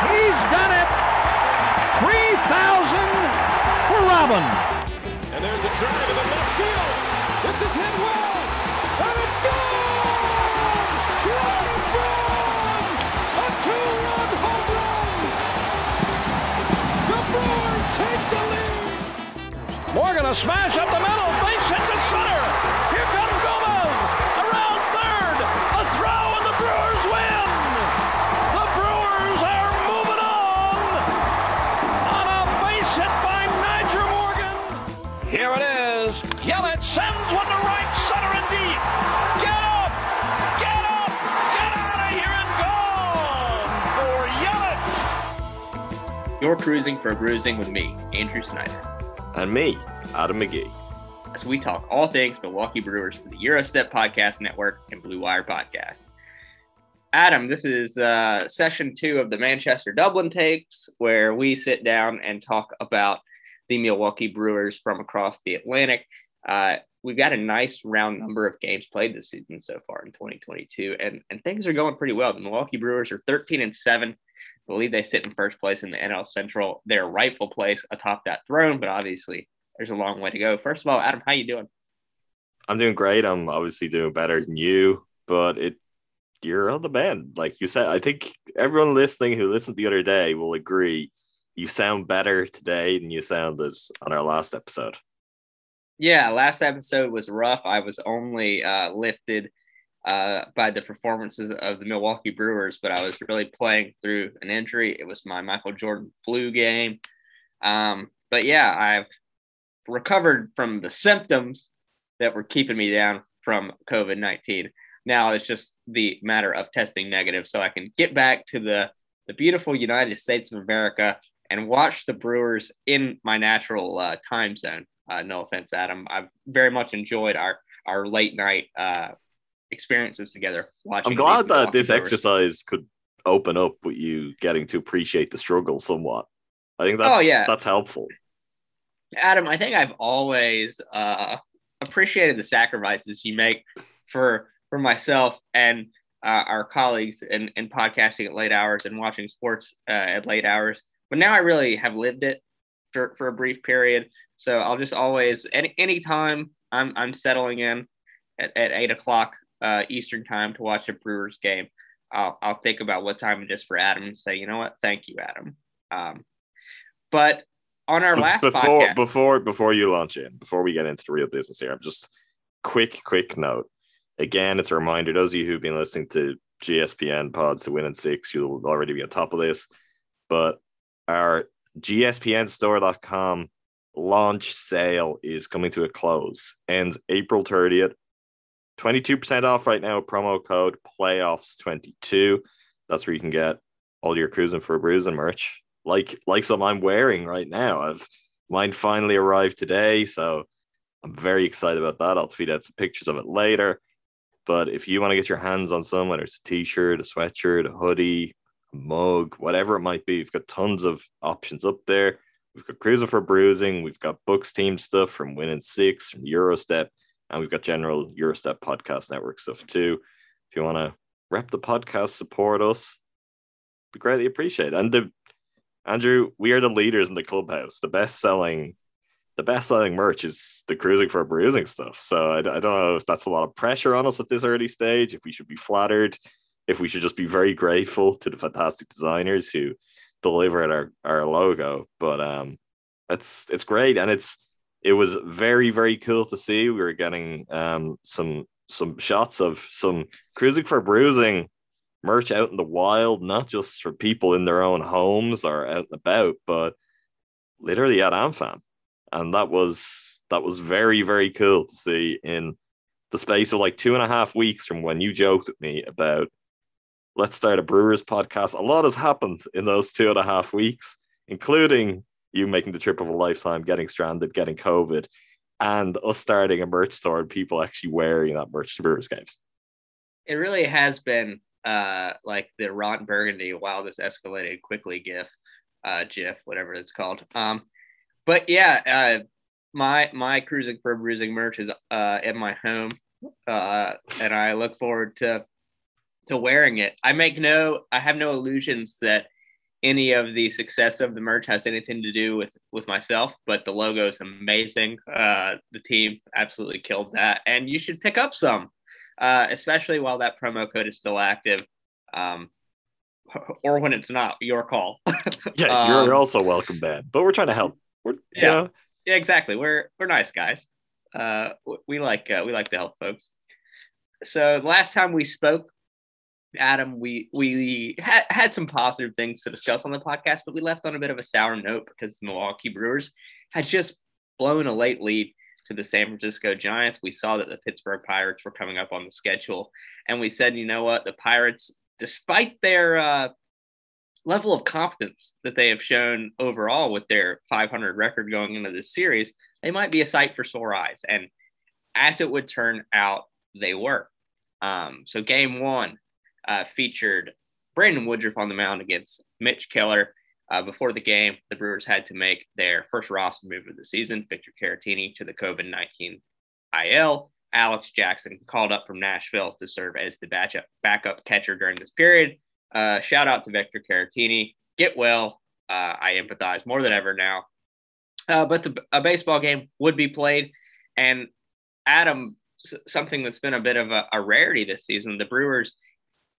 He's done it. 3,000 for Robin. And there's a drive in the left field. This is hit well, and it's gone! Ryan Braun! A two-run home run! The Brewers take the lead! Morgan a smash up the middle. Here it is. Yelich sends one to right center and deep. Get up. Get up. Get out of here and gone for Yelich. You're cruising for bruising with me, Andrew Snyder, And me, Adam McGee. as we talk all things Milwaukee Brewers for the Gyro Step Podcast Network and Blue Wire Podcast. Adam, this is uh, session two of the Manchester Dublin tapes, where we sit down and talk about the Milwaukee Brewers from across the Atlantic. Uh, we've got a nice round number of games played this season so far in 2022, and, and things are going pretty well. The Milwaukee Brewers are 13 and 7. I believe they sit in first place in the NL Central, their rightful place atop that throne, but obviously there's a long way to go. First of all, Adam, how you doing? I'm doing great. I'm obviously doing better than you, but it you're on the bend. Like you said, I think everyone listening who listened the other day will agree you sound better today than you sounded on our last episode. Yeah, last episode was rough. I was only uh, lifted uh, by the performances of the Milwaukee Brewers, but I was really playing through an injury. It was my Michael Jordan flu game. Um, but yeah, I've recovered from the symptoms that were keeping me down from COVID 19. Now it's just the matter of testing negative so I can get back to the, the beautiful United States of America and watch the Brewers in my natural uh, time zone. Uh, no offense, Adam. I've very much enjoyed our our late night uh, experiences together. Watching. I'm glad that this Brewers. exercise could open up with you getting to appreciate the struggle somewhat. I think that's Oh, yeah. that's helpful. Adam, I think I've always uh, appreciated the sacrifices you make for for myself and uh, our colleagues in, in podcasting at late hours and watching sports uh, at late hours. But now I really have lived it for, for a brief period. So I'll just always at any anytime I'm I'm settling in at, at eight o'clock uh, Eastern time to watch a Brewers game, I'll I'll think about what time it is for Adam and say, you know what, thank you, Adam. Um, but on our last before podcast, before before you launch in, before we get into the real business here, I'm just quick quick note. Again, it's a reminder. Those of you who've been listening to GSPN pods to win in six, you'll already be on top of this. But our GSPNstore.com launch sale is coming to a close. Ends April 30th. 22% off right now. Promo code playoffs22. That's where you can get all your cruising for a bruising merch. Like like some I'm wearing right now. I've Mine finally arrived today, so I'm very excited about that. I'll tweet out some pictures of it later. But if you want to get your hands on some, whether it's a t-shirt, a sweatshirt, a hoodie, mug, whatever it might be, we've got tons of options up there. We've got Cruising for Bruising, we've got Bucks team stuff from Win in Six, from Gyro Step, and we've got general Gyro Step podcast network stuff too. If you want to rep the podcast, support us, be greatly appreciated. And the Andrew, we are the leaders in the clubhouse. The best selling, the best selling merch is the cruising for bruising stuff. So I, I don't know if that's a lot of pressure on us at this early stage. If we should be flattered, if we should just be very grateful to the fantastic designers who delivered our our logo. But um, it's it's great, and it's it was very very cool to see. We were getting um some some shots of some cruising for bruising merch out in the wild, not just for people in their own homes or out and about, but literally at AmFam. And that was that was very, very cool to see in the space of like two and a half weeks from when you joked with me about let's start a Brewers podcast. A lot has happened in those two and a half weeks, including you making the trip of a lifetime, getting stranded, getting COVID, and us starting a merch store and people actually wearing that merch to Brewers games. It really has been uh, like the Ron Burgundy "Wow, this escalated quickly" GIF, uh, GIF, whatever it's called. Um, but yeah, uh, my my cruising for bruising merch is uh, at my home, uh, and I look forward to to wearing it. I make no, I have no illusions that any of the success of the merch has anything to do with with myself but the logo is amazing uh the team absolutely killed that and you should pick up some uh, especially while that promo code is still active, um, or when it's not. Your call. yeah, you're um, also welcome, Ben. But we're trying to help. We're, yeah, know. yeah, exactly. We're we're nice guys. Uh, we like uh, we like to help folks. So the last time we spoke, Adam, we we had, had some positive things to discuss on the podcast, but we left on a bit of a sour note because the Milwaukee Brewers had just blown a late lead to the San Francisco Giants. We saw that the Pittsburgh Pirates were coming up on the schedule. And we said, you know what? The Pirates, despite their uh, level of competence that they have shown overall with their 500 record going into this series, they might be a sight for sore eyes. And as it would turn out, they were. Um, so game one uh, featured Brandon Woodruff on the mound against Mitch Keller. Uh, before the game, the Brewers had to make their first roster move of the season. Victor Caratini to the COVID 19 IL. Alex Jackson called up from Nashville to serve as the backup, backup catcher during this period. Uh, shout out to Victor Caratini. Get well. Uh, I empathize more than ever now. Uh, but the, a baseball game would be played. And Adam, something that's been a bit of a, a rarity this season, the Brewers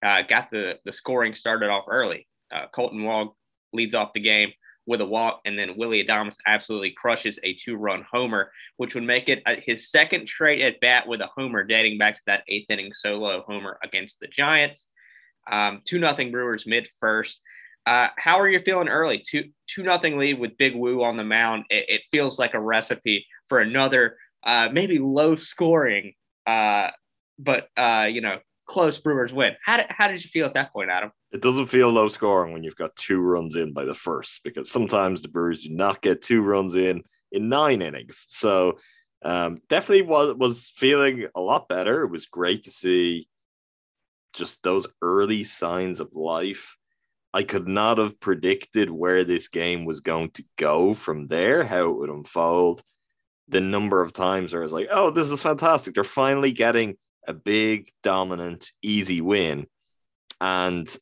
uh, got the, the scoring started off early. Uh, Kolten Wong leads off the game with a walk, and then Willie Adames absolutely crushes a two-run homer, which would make it his second straight at bat with a homer, dating back to that eighth inning solo homer against the Giants. Um, two nothing Brewers mid first. Uh, how are you feeling early? Two two nothing lead with Big Woo on the mound. It, it feels like a recipe for another uh, maybe low scoring, uh, but uh, you know close Brewers win. How did, how did you feel at that point, Adam? It doesn't feel low scoring when you've got two runs in by the first, because sometimes the Brewers do not get two runs in in nine innings. So um, definitely was was feeling a lot better. It was great to see just those early signs of life. I could not have predicted where this game was going to go from there, how it would unfold. The number of times I was like, oh, this is fantastic. They're finally getting a big, dominant, easy win. And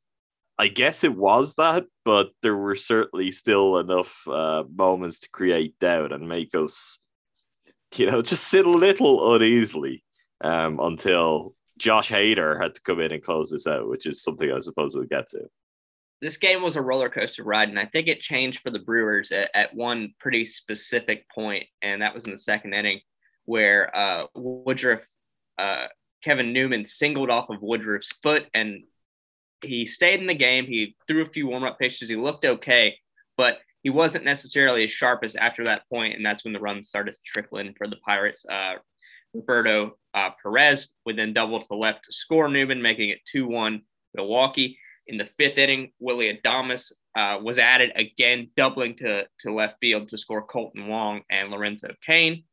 I guess it was that, but there were certainly still enough uh, moments to create doubt and make us, you know, just sit a little uneasily um, until Josh Hader had to come in and close this out, which is something I suppose we'll get to. This game was a roller coaster ride, and I think it changed for the Brewers at, at one pretty specific point, and that was in the second inning, where uh, Woodruff uh, Kevin Newman singled off of Woodruff's foot and he stayed in the game. He threw a few warm up pitches. He looked okay, but he wasn't necessarily as sharp as after that point, and that's when the runs started in for the Pirates. Uh, Roberto uh, Perez would then double to the left to score Newman, making it 2 1 Milwaukee. In the fifth inning, Willie Adames uh, was added again, doubling to, to left field to score Kolten Wong and Lorenzo Cain.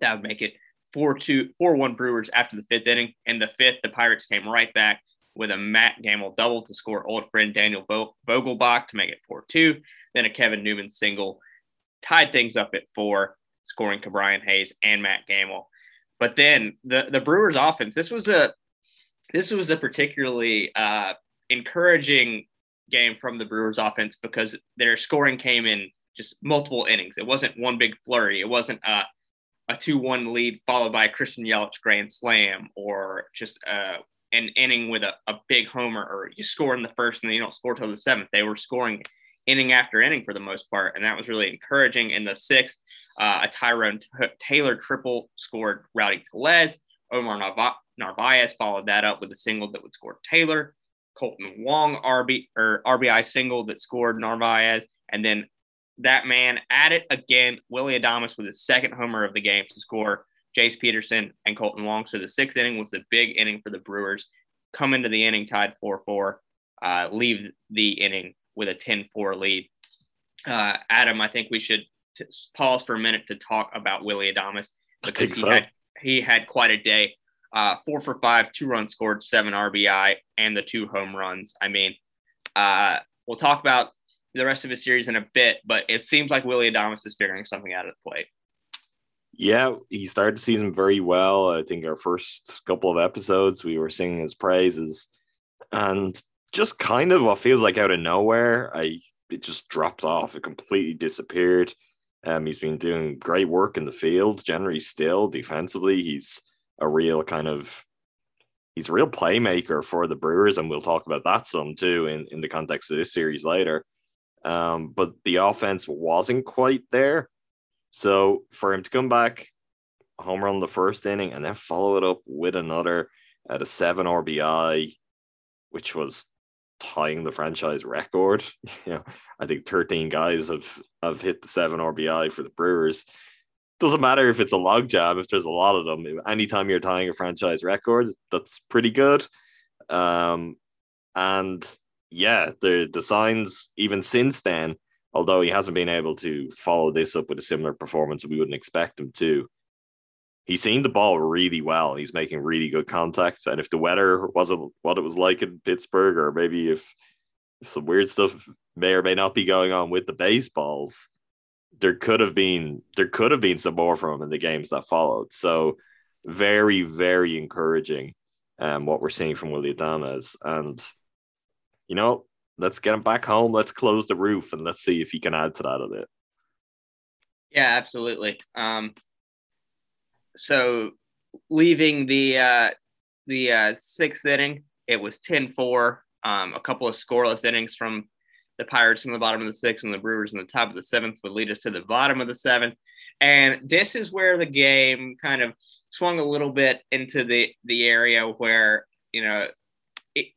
That would make it 4 2, 4 1 Brewers after the fifth inning. In the fifth, the Pirates came right back with a Matt Gamble double to score old friend Daniel Vogelbach to make it 4 2. Then a Kevin Newman single tied things up at four, scoring Ke'Bryan Hayes and Matt Gamble. But then the, the Brewers offense, this was a this was a particularly uh, encouraging game from the Brewers offense because their scoring came in just multiple innings. It wasn't one big flurry. It wasn't a a two one lead followed by a Christian Yelich grand slam or just uh, an inning with a, a big homer or you score in the first and then you don't score till the seventh. They were scoring inning after inning for the most part, and that was really encouraging. In the sixth, uh, a Tyrone Taylor triple scored Rowdy Tellez. Omar Narvaez followed that up with a single that would score Taylor. Kolten Wong RB or RBI single that scored Narvaez, and then that man at it again. Willie Adames with his second homer of the game to score Jace Peterson and Kolten Wong. So the sixth inning was the big inning for the Brewers. Come into the inning tied 4 4, uh, leave the inning with a 10 4 lead. Uh, Adam, I think we should t- pause for a minute to talk about Willie Adames because he, so. had, he had quite a day. Uh, four for five, two runs scored, seven RBI, and the two home runs. I mean, uh, we'll talk about the rest of his series in a bit, but it seems like Willie Adames is figuring something out at the plate. Yeah, he started the season very well. I think our first couple of episodes, we were singing his praises, and just kind of what feels like out of nowhere, I it just dropped off. It completely disappeared. Um, he's been doing great work in the field, generally still defensively. He's a real kind of he's a real playmaker for the Brewers, and we'll talk about that some too in, in the context of this series later. Um, but the offense wasn't quite there. So for him to come back, home run the first inning, and then follow it up with another at a seven RBI, which was tying the franchise record. You know, I think 13 guys have have hit the seven RBI for the Brewers. Doesn't matter if it's a logjam, if there's a lot of them. Anytime you're tying a franchise record, that's pretty good. Um, and yeah, the the signs even since then, although he hasn't been able to follow this up with a similar performance, we wouldn't expect him to he's seen the ball really well. He's making really good contacts. And if the weather wasn't what it was like in Pittsburgh, or maybe if, if some weird stuff may or may not be going on with the baseballs, there could have been there could have been some more from him in the games that followed. So very, very encouraging um what we're seeing from Willie Adames. And you know, let's get him back home. Let's close the roof and let's see if he can add to that a bit. Yeah, absolutely. Um, so leaving the uh, the uh, sixth inning, it was 10-4. Um, a couple of scoreless innings from the Pirates in the bottom of the sixth and the Brewers in the top of the seventh would lead us to the bottom of the seventh. And this is where the game kind of swung a little bit into the the area where you know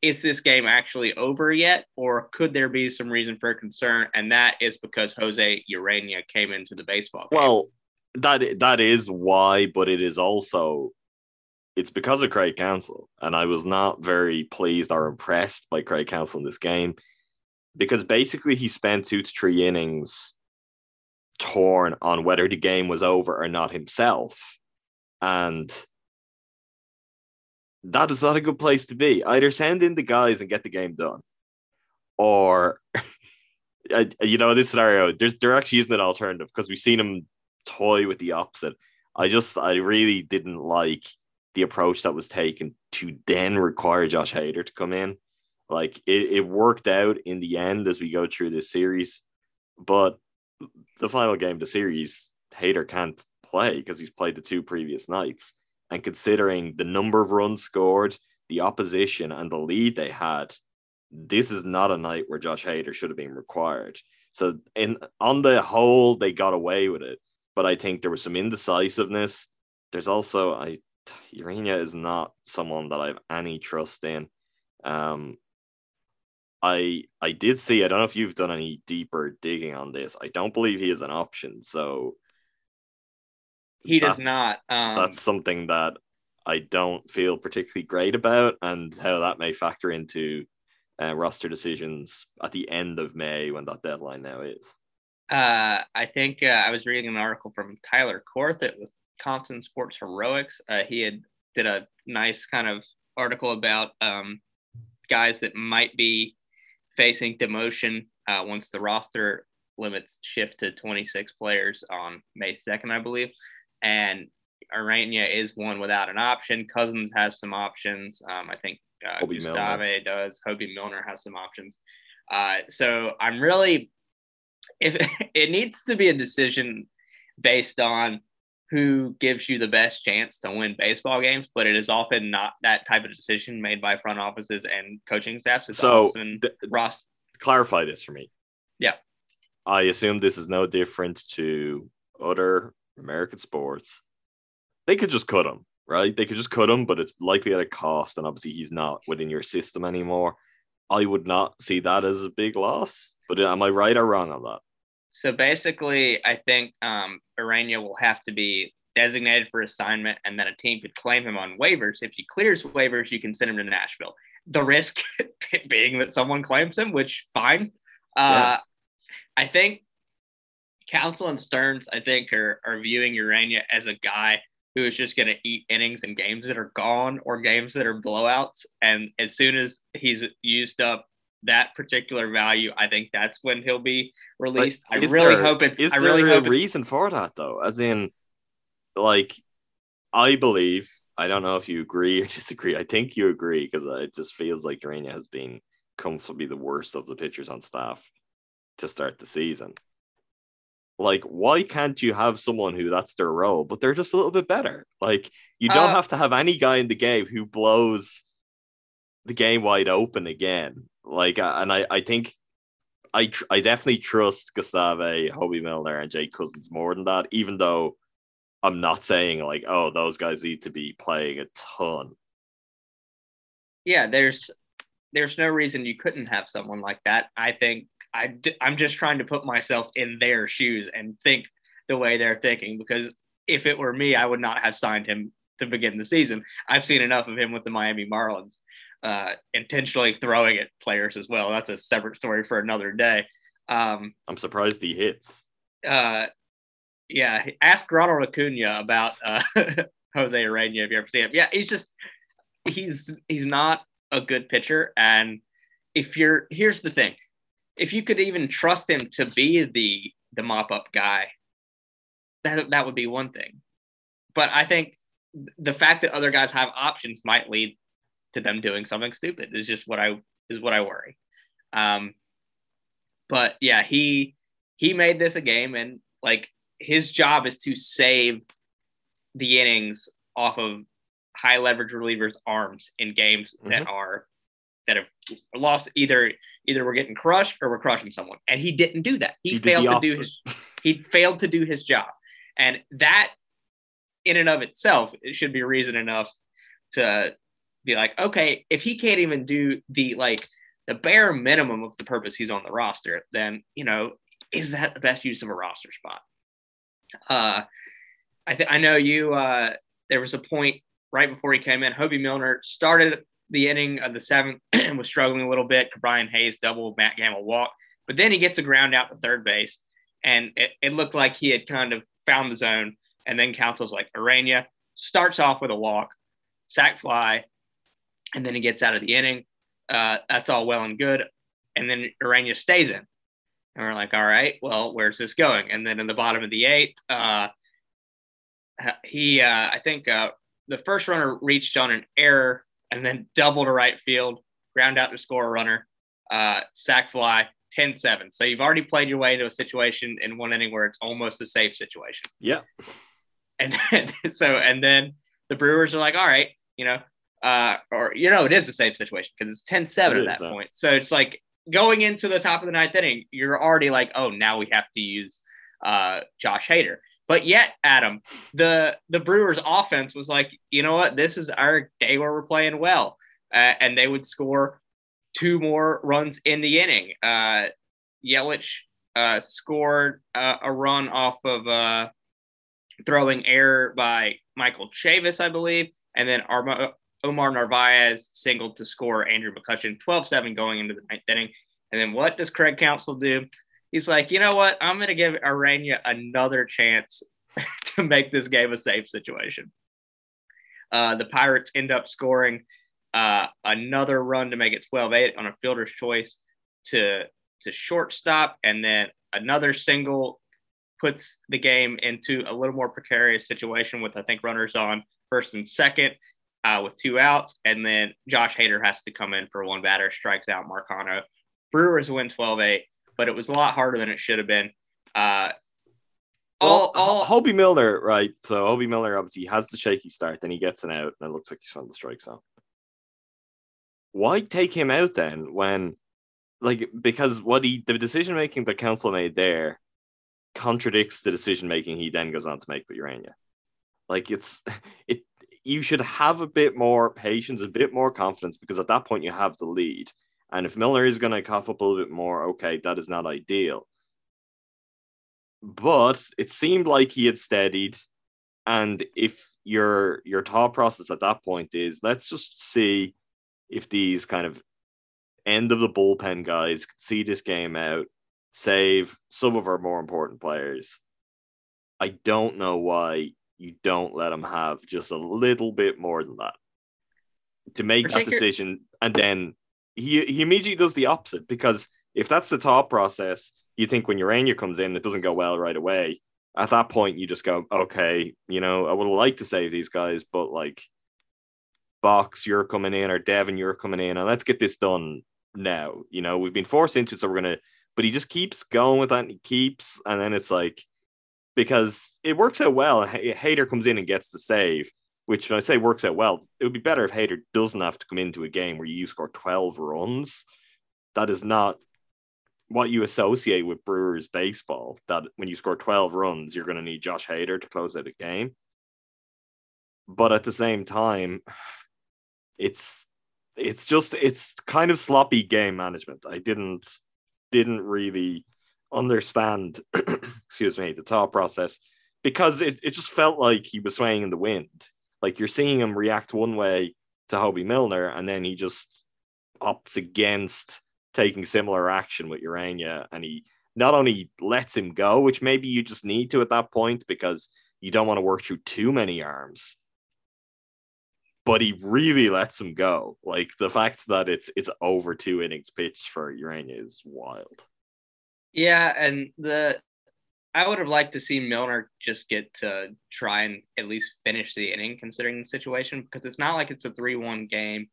is this game actually over yet, or could there be some reason for concern? And that is because Jose Ureña came into the baseball. Game. Well, that that is why, but it is also it's because of Craig Counsell, and I was not very pleased or impressed by Craig Counsell in this game because basically he spent two to three innings torn on whether the game was over or not himself, and that is not a good place to be. Either send in the guys and get the game done, or you know, this scenario, there's there actually isn't an alternative because we've seen him toy with the opposite. I just I really didn't like the approach that was taken to then require Josh Hader to come in. Like it, it worked out in the end as we go through this series, but the final game of the series, Hader can't play because he's played the two previous nights. And considering the number of runs scored, the opposition, and the lead they had, this is not a night where Josh Hader should have been required. So, in on the whole, they got away with it but I think there was some indecisiveness. There's also I Urena is not someone that I have any trust in. Um, I I did see. I don't know if you've done any deeper digging on this. I don't believe he is an option. So he does not. Um, that's something that I don't feel particularly great about, and how that may factor into uh, roster decisions at the end of May when that deadline now is? Uh, I think uh, I was reading an article from Tyler Korth. It was Compton Sports Heroics. Uh, he had did a nice kind of article about um, guys that might be facing demotion uh, once the roster limits shift to 26 players on May 2nd, I believe. And Ureña is one without an option. Cousins has some options. Um, I think uh, Gustave does. Hoby Milner has some options. Uh, so I'm really, if it needs to be a decision based on who gives you the best chance to win baseball games, but it is often not that type of decision made by front offices and coaching staffs. It's so often th- Ross. Clarify this for me. Yeah. I assume this is no different to other American sports. They could just cut him, right? They could just cut him, but it's likely at a cost, and obviously he's not within your system anymore. I would not see that as a big loss. But am I right or wrong on that? So basically, I think um, will have to be designated for assignment, and then a team could claim him on waivers. If he clears waivers, you can send him to Nashville. The risk being that someone claims him, which fine. Uh, yeah. I think Counsell and Stearns, I think, are, are viewing Ureña as a guy who is just going to eat innings in games that are gone or games that are blowouts. And as soon as he's used up that particular value, I think that's when he'll be released. I really there, hope it's. Is I really there hope a reason for that though? As in, like, I believe. I don't know if you agree or disagree. I think you agree because it just feels like Ureña has been comfortably the worst of the pitchers on staff to start the season. Like, why can't you have someone who that's their role, but they're just a little bit better? Like, you don't uh, have to have any guy in the game who blows the game wide open again like, and I, I think I, tr- I definitely trust Gustave, Hoby Milner, and Jake Cousins more than that. Even though I'm not saying like, oh, those guys need to be playing a ton. Yeah, there's there's no reason you couldn't have someone like that. I think I d- I'm just trying to put myself in their shoes and think the way they're thinking because if it were me, I would not have signed him to begin the season. I've seen enough of him with the Miami Marlins uh, intentionally throwing at players as well. That's a separate story for another day. Um, I'm surprised he hits. Uh, yeah, ask Ronald Acuna about uh, Jose Ureña if you ever see him. Yeah, he's just he's he's not a good pitcher, and if you're here's the thing, if you could even trust him to be the the mop up guy, that that would be one thing. But I think the fact that other guys have options might lead to them doing something stupid is just what I is what I worry. Um, but yeah, he he made this a game, and like his job is to save the innings off of high leverage relievers' arms in games mm-hmm. that are that have lost either either we're getting crushed or we're crushing someone, and he didn't do that. He, he failed to do his he failed to do his job, and that in and of itself it should be reason enough to be like, okay, if he can't even do the like the bare minimum of the purpose he's on the roster, then you know, is that the best use of a roster spot? Uh, I think I know you. Uh, there was a point right before he came in. Hoby Milner started the inning of the seventh was struggling a little bit. Brian Hayes double, Matt Gamble walk, but then he gets a ground out to third base, and it, it looked like he had kind of found the zone. And then Counsell's like Ureña starts off with a walk, sac fly, and then he gets out of the inning. Uh, that's all well and good. And then Ureña stays in. And we're like, all right, well, where's this going? And then in the bottom of the eighth, uh, he, uh, I think uh, the first runner reached on an error and then double to right field, ground out to score a runner, uh, sac fly, 10 7. So you've already played your way into a situation in one inning where it's almost a safe situation. Yeah. And then, so, and then the Brewers are like, all right, you know, uh, or you know, it is the same situation because it's 10 7 at that so. point. So it's like going into the top of the ninth inning, you're already like, oh, now we have to use uh, Josh Hader. But yet, Adam, the the Brewers' offense was like, you know what, this is our day where we're playing well, uh, and they would score two more runs in the inning. Uh, Yelich uh, scored uh, a run off of uh, throwing error by Michael Chavis, I believe, and then Arma- Omar Narvaez singled to score Andrew McCutchen 12 7 going into the ninth inning. And then what does Craig Counsell do? He's like, you know what? I'm going to give Ureña another chance to make this game a safe situation. Uh, the Pirates end up scoring uh, another run to make it 12 8 on a fielder's choice to, to shortstop. And then another single puts the game into a little more precarious situation with, I think, runners on first and second uh, with two outs. And then Josh Hader has to come in for one batter, strikes out Marcano. Brewers win 12 8, but it was a lot harder than it should have been. Uh, all, all Hoby Milner, right? So Hoby Milner obviously has the shaky start, then he gets an out, and it looks like he's found the strike zone. Why take him out then when, like, because what he the decision making that Counsell made there contradicts the decision making he then goes on to make with Ureña. Like it's it you should have a bit more patience, a bit more confidence because at that point you have the lead. And if Milner is going to cough up a little bit more, okay, that is not ideal. But it seemed like he had steadied. And if your your thought process at that point is let's just see if these kind of end of the bullpen guys can see this game out, save some of our more important players. I don't know why you don't let them have just a little bit more than that to make that decision. And then he, he immediately does the opposite because if that's the thought process, you think when Ureña comes in, it doesn't go well right away. At that point, you just go, okay, you know, I would like to save these guys, but like, Box, you're coming in, or Devin, you're coming in, and let's get this done now. You know, we've been forced into it, so we're gonna. But he just keeps going with that, and he keeps, and then it's like, because it works out well. Hader comes in and gets the save, which I say works out well, it would be better if Hader doesn't have to come into a game where you score 12 runs. That is not what you associate with Brewers baseball. That when you score 12 runs, you're going to need Josh Hader to close out a game. But at the same time, it's it's just it's kind of sloppy game management. I didn't didn't really understand, excuse me, the thought process because it, it just felt like he was swaying in the wind. Like you're seeing him react one way to Hoby Milner, and then he just opts against taking similar action with Ureña, and he not only lets him go, which maybe you just need to at that point because you don't want to work through too many arms, but he really lets him go. Like the fact that it's it's over two innings pitched for Ureña is wild. Yeah, and the I would have liked to see Milner just get to try and at least finish the inning, considering the situation, because it's not like it's a three-one game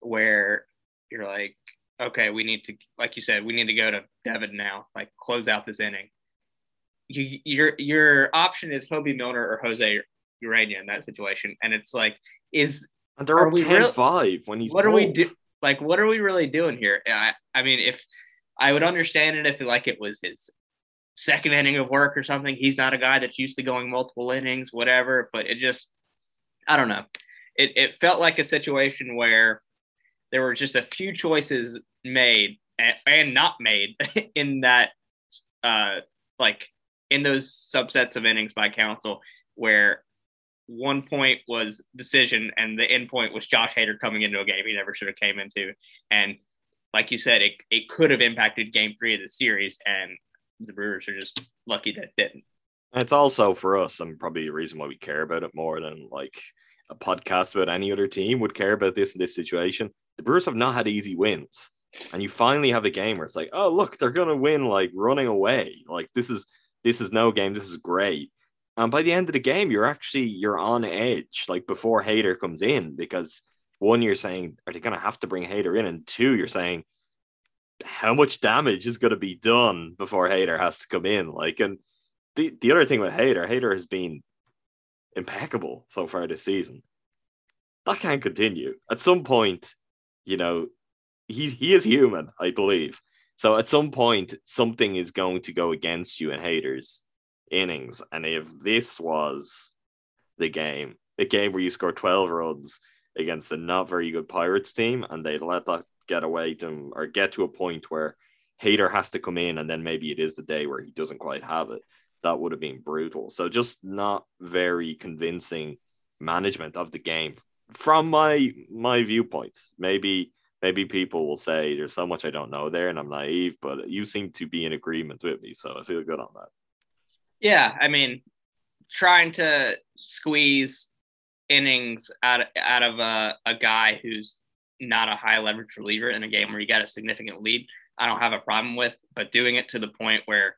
where you're like, okay, we need to, like you said, we need to go to Devin now, like close out this inning. You, your your option is Hoby Milner or Jose Ureña in that situation, and it's like, is and they're up 10 5 when he's what are we do like what are we really doing here? I, I mean, if I would understand it if like it was his second inning of work or something. He's not a guy that's used to going multiple innings, whatever. But it just, I don't know. It it felt like a situation where there were just a few choices made and, and not made in that, uh, like in those subsets of innings by Counsell where one point was decision and the end point was Josh Hader coming into a game he never should have came into and like you said, it, it could have impacted game three of the series, and the Brewers are just lucky that didn't. It's also for us, and probably a reason why we care about it more than like a podcast about any other team would care about this in this situation. The Brewers have not had easy wins. And you finally have a game where it's like, oh look, they're gonna win like running away. Like this is this is no game, this is great. And by the end of the game, you're actually you're on edge, like before Hader comes in, because one, you're saying, are they to have to bring Hader in? And two, you're saying, how much damage is going to be done before Hader has to come in? Like, and the, the other thing with Hader, Hader has been impeccable so far this season. That can't continue. At some point, you know, he's he is human, I believe. So at some point, something is going to go against you in Hader's innings. And if this was the game, a game where you score 12 runs against a not very good Pirates team, and they let that get away to or get to a point where Hader has to come in, and then maybe it is the day where he doesn't quite have it. That would have been brutal. So just not very convincing management of the game from my my viewpoints, maybe maybe people will say there's so much I don't know there and I'm naive, but you seem to be in agreement with me, so I feel good on that. Yeah, I mean, trying to squeeze innings out out of a, a guy who's not a high leverage reliever in a game where you got a significant lead, I don't have a problem with. But doing it to the point where,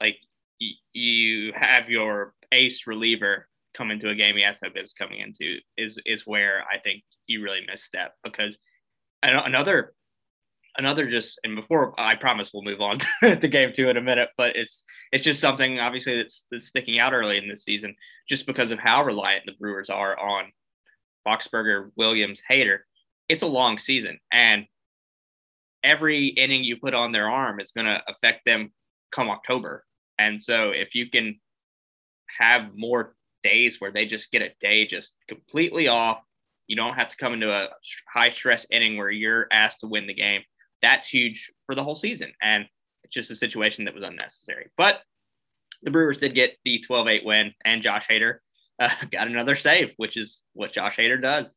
like, y- you have your ace reliever come into a game he has no business coming into is is where I think you really misstep because another another just and before I promise we'll move on to, game two in a minute, but it's it's just something obviously that's that's sticking out early in this season just because of how reliant the Brewers are on Boxberger, Williams, Hader. It's a long season, and every inning you put on their arm is going to affect them come October. And so if you can have more days where they just get a day just completely off, you don't have to come into a high stress inning where you're asked to win the game that's huge for the whole season. And it's just a situation that was unnecessary. But the Brewers did get the 12 8 win, and Josh Hader uh, got another save, which is what Josh Hader does.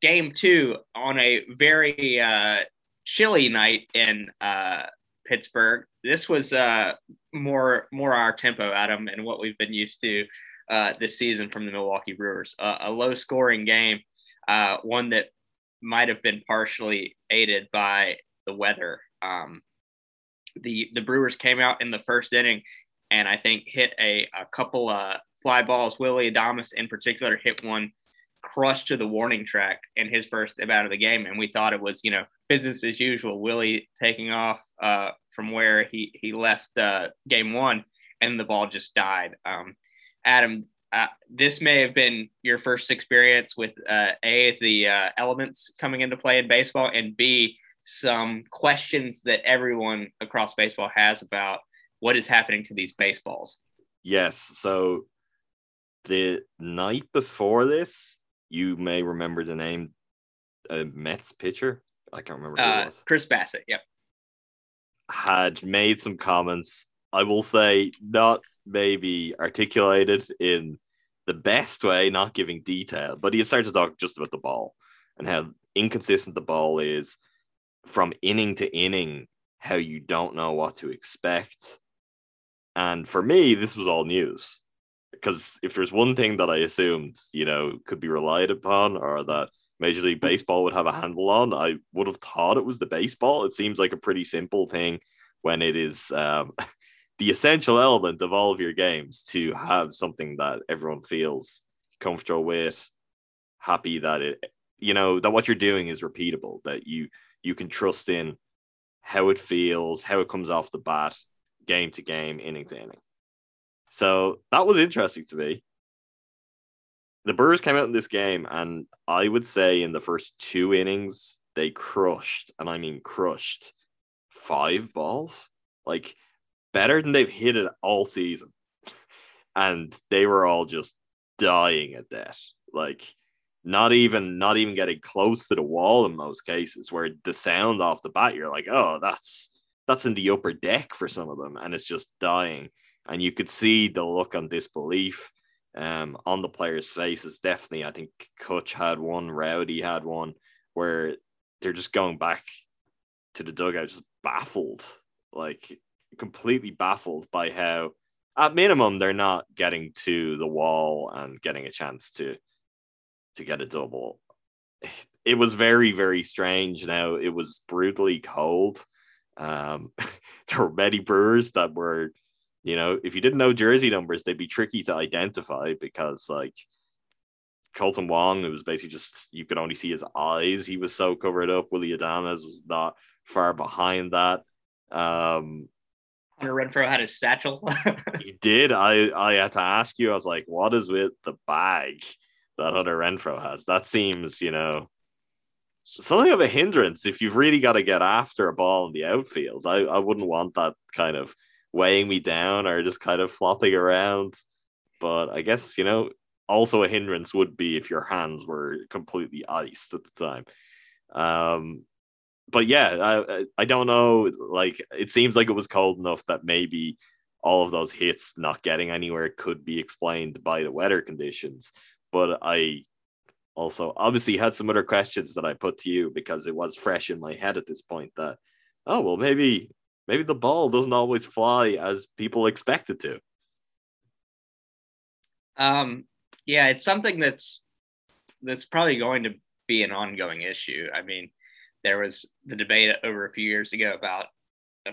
game two on a very uh, chilly night in uh, Pittsburgh. This was uh, more more our tempo, Adam, and what we've been used to uh, this season from the Milwaukee Brewers. a low scoring game, uh, one that might have been partially aided by the weather. Um, the the Brewers came out in the first inning, and I think hit a, a couple of fly balls. Willie Adames in particular hit one crushed to the warning track in his first out of the game, and we thought it was you know business as usual. Willie taking off uh, from where he he left uh, game one, and the ball just died. Um, Adam, uh, this may have been your first experience with uh, a the uh, elements coming into play in baseball, and b some questions that everyone across baseball has about what is happening to these baseballs. Yes, so the night before this, you may remember the name uh, Mets pitcher. I can't remember who uh, it was. Chris Bassitt. Yep. Had made some comments. I will say not maybe articulated in the best way, not giving detail, but he started to talk just about the ball and how inconsistent the ball is from inning to inning, how you don't know what to expect. And for me, this was all news because if there's one thing that I assumed, you know, could be relied upon or that Major League Baseball would have a handle on, I would have thought it was the baseball. It seems like a pretty simple thing when it is um, the essential element of all of your games to have something that everyone feels comfortable with, happy that it, you know, that what you're doing is repeatable, that you you can trust in how it feels, how it comes off the bat, game to game, inning to inning. So that was interesting to me. The Brewers came out in this game, and I would say in the first two innings, they crushed, and I mean crushed, five balls. Like better than they've hit it all season. And they were all just dying at that. Like not even not even getting close to the wall in most cases where the sound off the bat you're like oh that's that's in the upper deck for some of them and it's just dying and you could see the look on disbelief um, on the players' faces. Definitely, I think Kutch had one, Rowdy had one, where they're just going back to the dugout, just baffled, like completely baffled by how, at minimum, they're not getting to the wall and getting a chance to to get a double. It was very, very strange. Now it was brutally cold. Um, there were many brewers that were you know, if you didn't know jersey numbers, they'd be tricky to identify because like Kolten Wong, it was basically just you could only see his eyes. He was so covered up. Willy Adames was not far behind that. Um Hunter Renfroe had his satchel. he did. I I had to ask you. I was like, what is with the bag that Hunter Renfroe has? That seems, you know, something of a hindrance if you've really got to get after a ball in the outfield. I, I wouldn't want that kind of weighing me down or just kind of flopping around. But I guess, you know, also a hindrance would be if your hands were completely iced at the time. Um, but yeah, I, I don't know. Like, it seems like it was cold enough that maybe all of those hits not getting anywhere could be explained by the weather conditions. But I also obviously had some other questions that I put to you because it was fresh in my head at this point that, oh, well, maybe maybe the ball doesn't always fly as people expect it to. Um, yeah, it's something that's that's probably going to be an ongoing issue. I mean, there was the debate over a few years ago about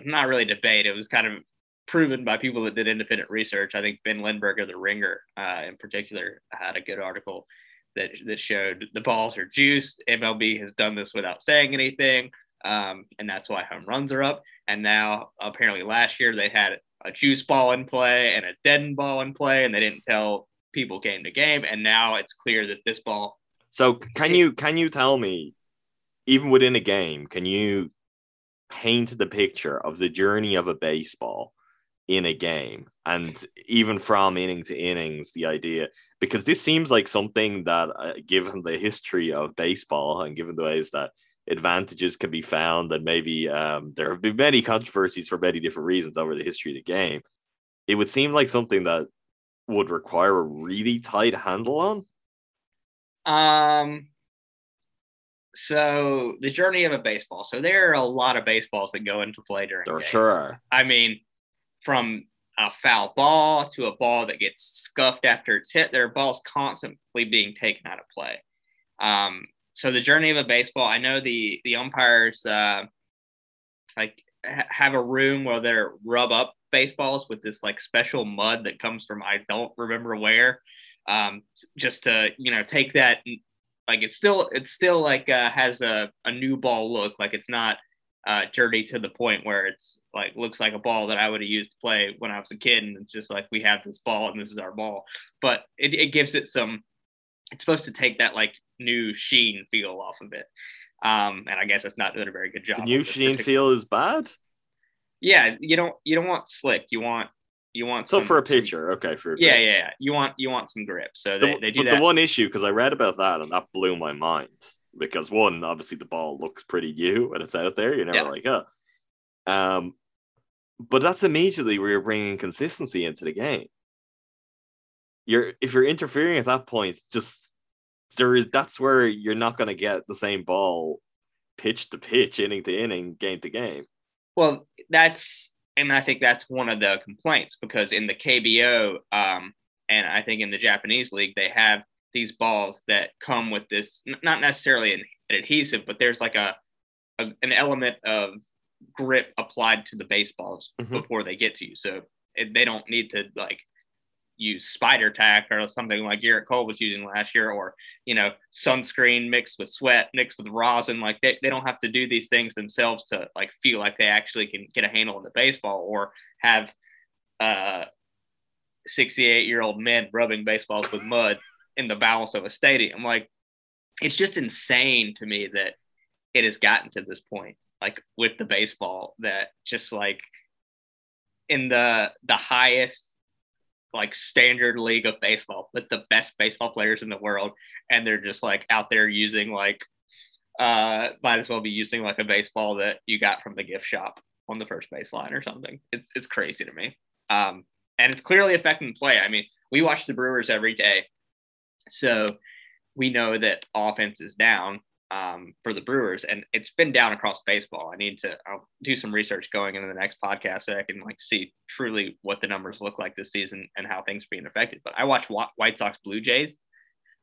not really debate. It was kind of proven by people that did independent research. I think Ben Lindbergh of the Ringer, uh, in particular, had a good article that that showed the balls are juiced. MLB has done this without saying anything um, and that's why home runs are up. And now, apparently, last year they had a juice ball in play and a deadened ball in play, and they didn't tell people game to game. And now it's clear that this ball. So, can you can you tell me, even within a game, can you paint the picture of the journey of a baseball in a game, and even from inning to innings, the idea? Because this seems like something that, uh, given the history of baseball and given the ways that advantages can be found, and maybe um, there have been many controversies for many different reasons over the history of the game. It would seem like something that would require a really tight handle on. Um. So the journey of a baseball. So there are a lot of baseballs that go into play during. There games. sure are. I mean, from a foul ball to a ball that gets scuffed after it's hit, there are balls constantly being taken out of play. Um, so the journey of a baseball. I know the the umpires uh, like ha- have a room where they rub up baseballs with this like special mud that comes from I don't remember where, um, just to you know take that like it's still it's still like uh, has a, a new ball look like it's not uh, dirty to the point where it's like looks like a ball that I would have used to play when I was a kid and it's just like we have this ball and this is our ball but it, it gives it some it's supposed to take that like new sheen feel off of it. Um, and I guess it's not doing a very good job. The new sheen feel is bad. Yeah, you don't you don't want slick. You want you want so some, for a pitcher. Okay, for yeah, yeah, yeah, you want you want some grip. So they, the, they do but that. the one issue because I read about that and that blew my mind because one obviously the ball looks pretty new when it's out there. You're never yeah. like oh, um, but that's immediately where you're bringing consistency into the game. You're if you're interfering at that point, just there is that's where you're not going to get the same ball pitch to pitch, inning to inning, game to game. Well, that's and I think that's one of the complaints because in the KBO, um, And I think in the Japanese league, they have these balls that come with this, not necessarily an, adhesive, but there's like a, a, an element of grip applied to the baseballs Mhm. before they get to you. So it, they don't need to like use spider tack or something like Gerrit Cole was using last year, or you know, sunscreen mixed with sweat, mixed with rosin. Like they, they don't have to do these things themselves to like feel like they actually can get a handle on the baseball or have uh 68 year old men rubbing baseballs with mud in the bowels of a stadium. Like it's just insane to me that it has gotten to this point, like with the baseball, that just like in the the highest like standard league of baseball with the best baseball players in the world, and they're just like out there using like uh might as well be using like a baseball that you got from the gift shop on the first baseline or something. It's it's crazy to me. Um and it's clearly affecting play. I mean, we watch the Brewers every day. So we know that offense is down um, for the Brewers, and it's been down across baseball. I need to I'll do some research going into the next podcast so I can like see truly what the numbers look like this season and how things are being affected. But I watched White Sox Blue Jays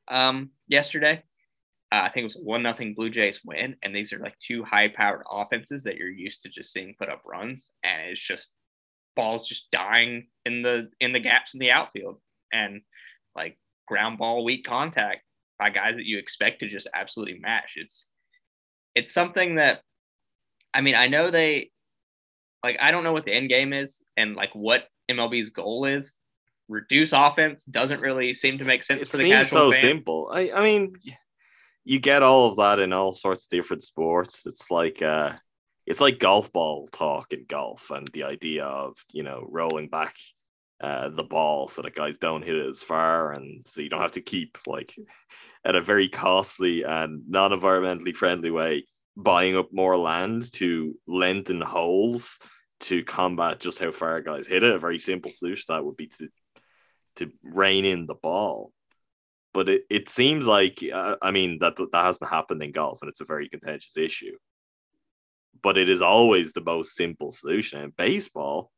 um, yesterday. Uh, I think it was one nothing Blue Jays win, and these are like two high powered offenses that you're used to just seeing put up runs, and it's just balls just dying in the in the gaps in the outfield, and like ground ball weak contact by guys that you expect to just absolutely mash. It's it's something that I mean, I know they like I don't know what the end game is and like what MLB's goal is. Reduce offense doesn't really seem to make sense it for the seems casual so fan. simple. I, I mean, you get all of that in all sorts of different sports. It's like uh, it's like golf ball talk in golf, and the idea of you know rolling back uh, the ball so that guys don't hit it as far, and so you don't have to keep like at a very costly and non-environmentally friendly way buying up more land to lengthen holes to combat just how far guys hit it. A very simple solution that would be to to rein in the ball. But it, it seems like uh, I mean that that hasn't happened in golf, and it's a very contentious issue. But it is always the most simple solution. In baseball,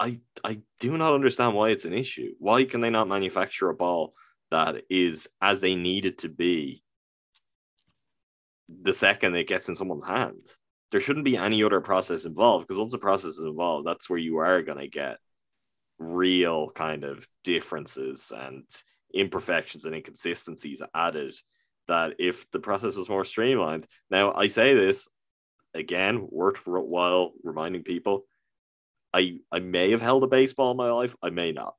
I I do not understand why it's an issue. Why can they not manufacture a ball that is as they need it to be the second it gets in someone's hand? There shouldn't be any other process involved because once the process is involved, that's where you are going to get real kind of differences and imperfections and inconsistencies added that if the process was more streamlined now i say this again worthwhile reminding people i i may have held a baseball in my life i may not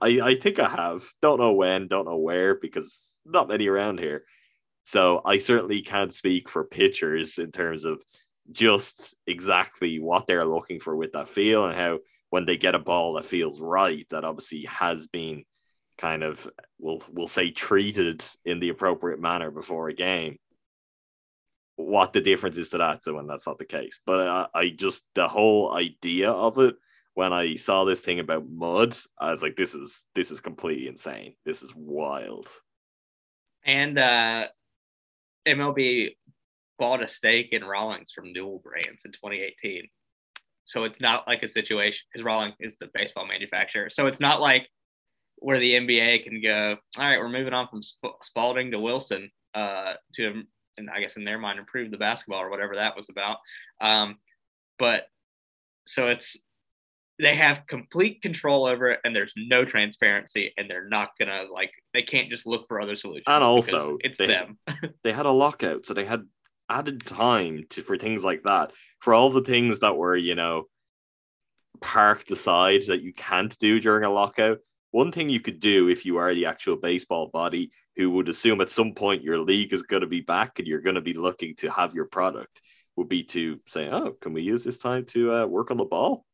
i i think i have. Don't know when don't know where because not many around here. So i certainly can't speak for pitchers in terms of just exactly what they're looking for with that feel and how when they get a ball that feels right, that obviously has been kind of we'll we'll say treated in the appropriate manner before a game. What the difference is to that to when that's not the case, but I, I just the whole idea of it when I saw this thing about mud, I was like, this is this is completely insane. This is wild. And uh, MLB bought a stake in Rawlings from Newell Brands in 2018. So it's not like a situation because Rawlings is the baseball manufacturer. So it's not like where the NBA can go, all right, we're moving on from Sp- Spalding to Wilson uh, to, and I guess in their mind, improve the basketball or whatever that was about. Um, but so it's, they have complete control over it and there's no transparency and they're not gonna like they can't just look for other solutions And also, it's they- them they had a lockout, so they had added time to for things like that. For all the things that were, you know, parked aside that you can't do during a lockout. One thing you could do if you are the actual baseball body who would assume at some point your league is going to be back and you're going to be looking to have your product would be to say, oh, can we use this time to uh, work on the ball?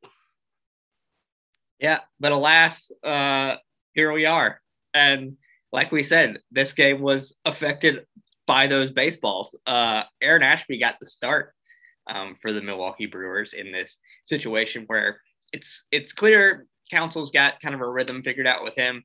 Yeah, but alas, uh, here we are. And like we said, this game was affected by those baseballs. Uh, Aaron Ashby got the start um, for the Milwaukee Brewers in this situation where it's it's clear Counsell's got kind of a rhythm figured out with him.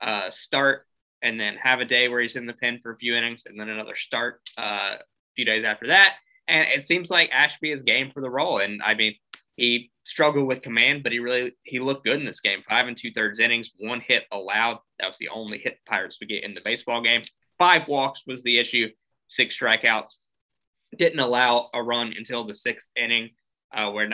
Uh, start and then have a day where he's in the pen for a few innings, and then another start uh, a few days after that. And it seems like Ashby is game for the role. And I mean, he struggled with command, but he really he looked good in this game. Five and two thirds innings, one hit allowed. That was the only hit the Pirates would get in the baseball game. Five walks was the issue. Six strikeouts. Didn't allow a run until the sixth inning, uh, where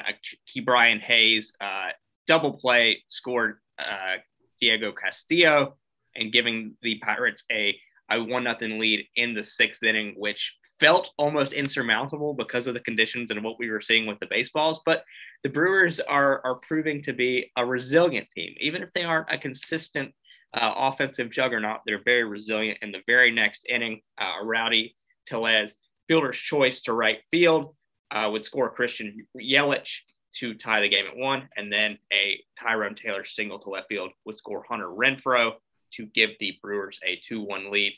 Brian Hayes uh, double play scored uh, Diego Castillo and giving the Pirates a a one nothing lead in the sixth inning, which felt almost insurmountable because of the conditions and what we were seeing with the baseballs. But the Brewers are are proving to be a resilient team, even if they aren't a consistent uh, offensive juggernaut. They're very resilient. In the very next inning, uh, Rowdy Tellez, fielder's choice to right field, uh, would score Christian Yelich to tie the game at one, and then a Tyrone Taylor single to left field would score Hunter Renfroe to give the Brewers a 2 1 lead.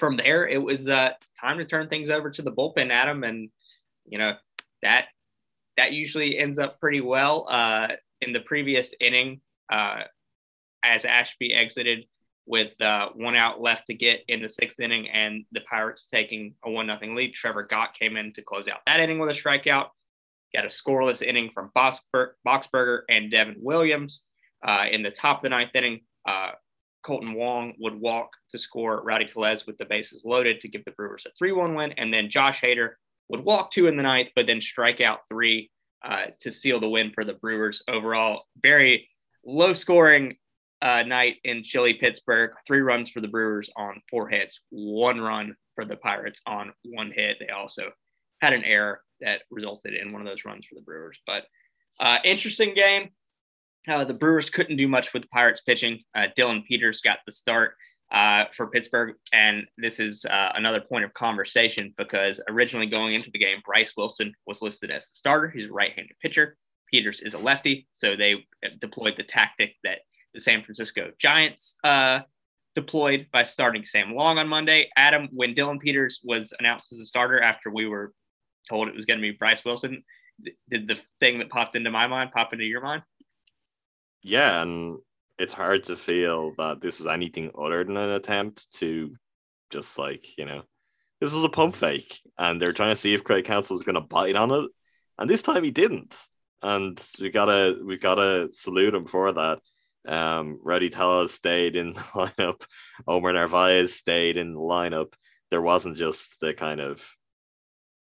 From there, it was uh, time to turn things over to the bullpen, Adam. And, you know, that that usually ends up pretty well. Uh, in the previous inning, uh, as Ashby exited with uh, one out left to get in the sixth inning and the Pirates taking a one nothing lead, Trevor Gott came in to close out that inning with a strikeout. Got a scoreless inning from Boxberger and Devin Williams. Uh, in the top of the ninth inning, Kolten Wong would walk to score Rowdy Tellez with the bases loaded to give the Brewers a 3 1 win. And then Josh Hader would walk two in the ninth, but then strike out three uh, to seal the win for the Brewers. Overall, very low scoring uh, night in chilly Pittsburgh. Three runs for the Brewers on four hits, one run for the Pirates on one hit. They also had an error that resulted in one of those runs for the Brewers. But uh, interesting game. Uh, the Brewers couldn't do much with the Pirates pitching. Uh, Dylan Peters got the start uh, for Pittsburgh. And this is uh, another point of conversation because originally going into the game, Bryce Wilson was listed as the starter. He's a right handed pitcher. Peters is a lefty. So they deployed the tactic that the San Francisco Giants uh, deployed by starting Sam Long on Monday. Adam, when Dylan Peters was announced as a starter after we were told it was going to be Bryce Wilson, did the thing that popped into my mind pop into your mind? Yeah, and it's hard to feel that this was anything other than an attempt to just like, you know, this was a pump fake. And they're trying to see if Craig Counsell was gonna bite on it. And this time he didn't. And we gotta we gotta salute him for that. Um Rowdy Tellez stayed in the lineup, Omar Narvaez stayed in the lineup. There wasn't just the kind of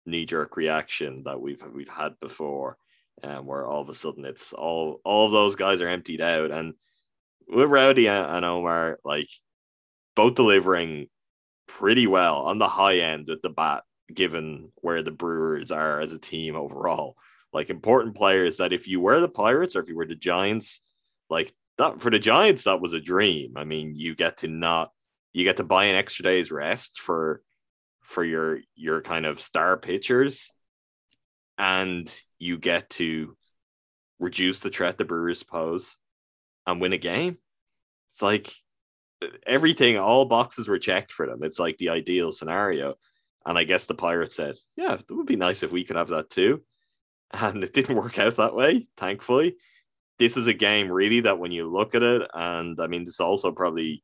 knee-jerk reaction that we've we've had before um, where all of a sudden it's all all of those guys are emptied out, and with Rowdy and Omar, like both delivering pretty well on the high end with the bat, given where the Brewers are as a team overall. Like important players that if you were the Pirates or if you were the Giants, like that for the Giants, that was a dream. I mean, you get to not you get to buy an extra day's rest for for your your kind of star pitchers and you get to reduce the threat the Brewers pose and win a game. It's like everything, all boxes were checked for them. It's like the ideal scenario. And I guess the Pirates said, yeah, it would be nice if we could have that too. And it didn't work out that way, thankfully. This is a game really that when you look at it, and I mean, this also probably,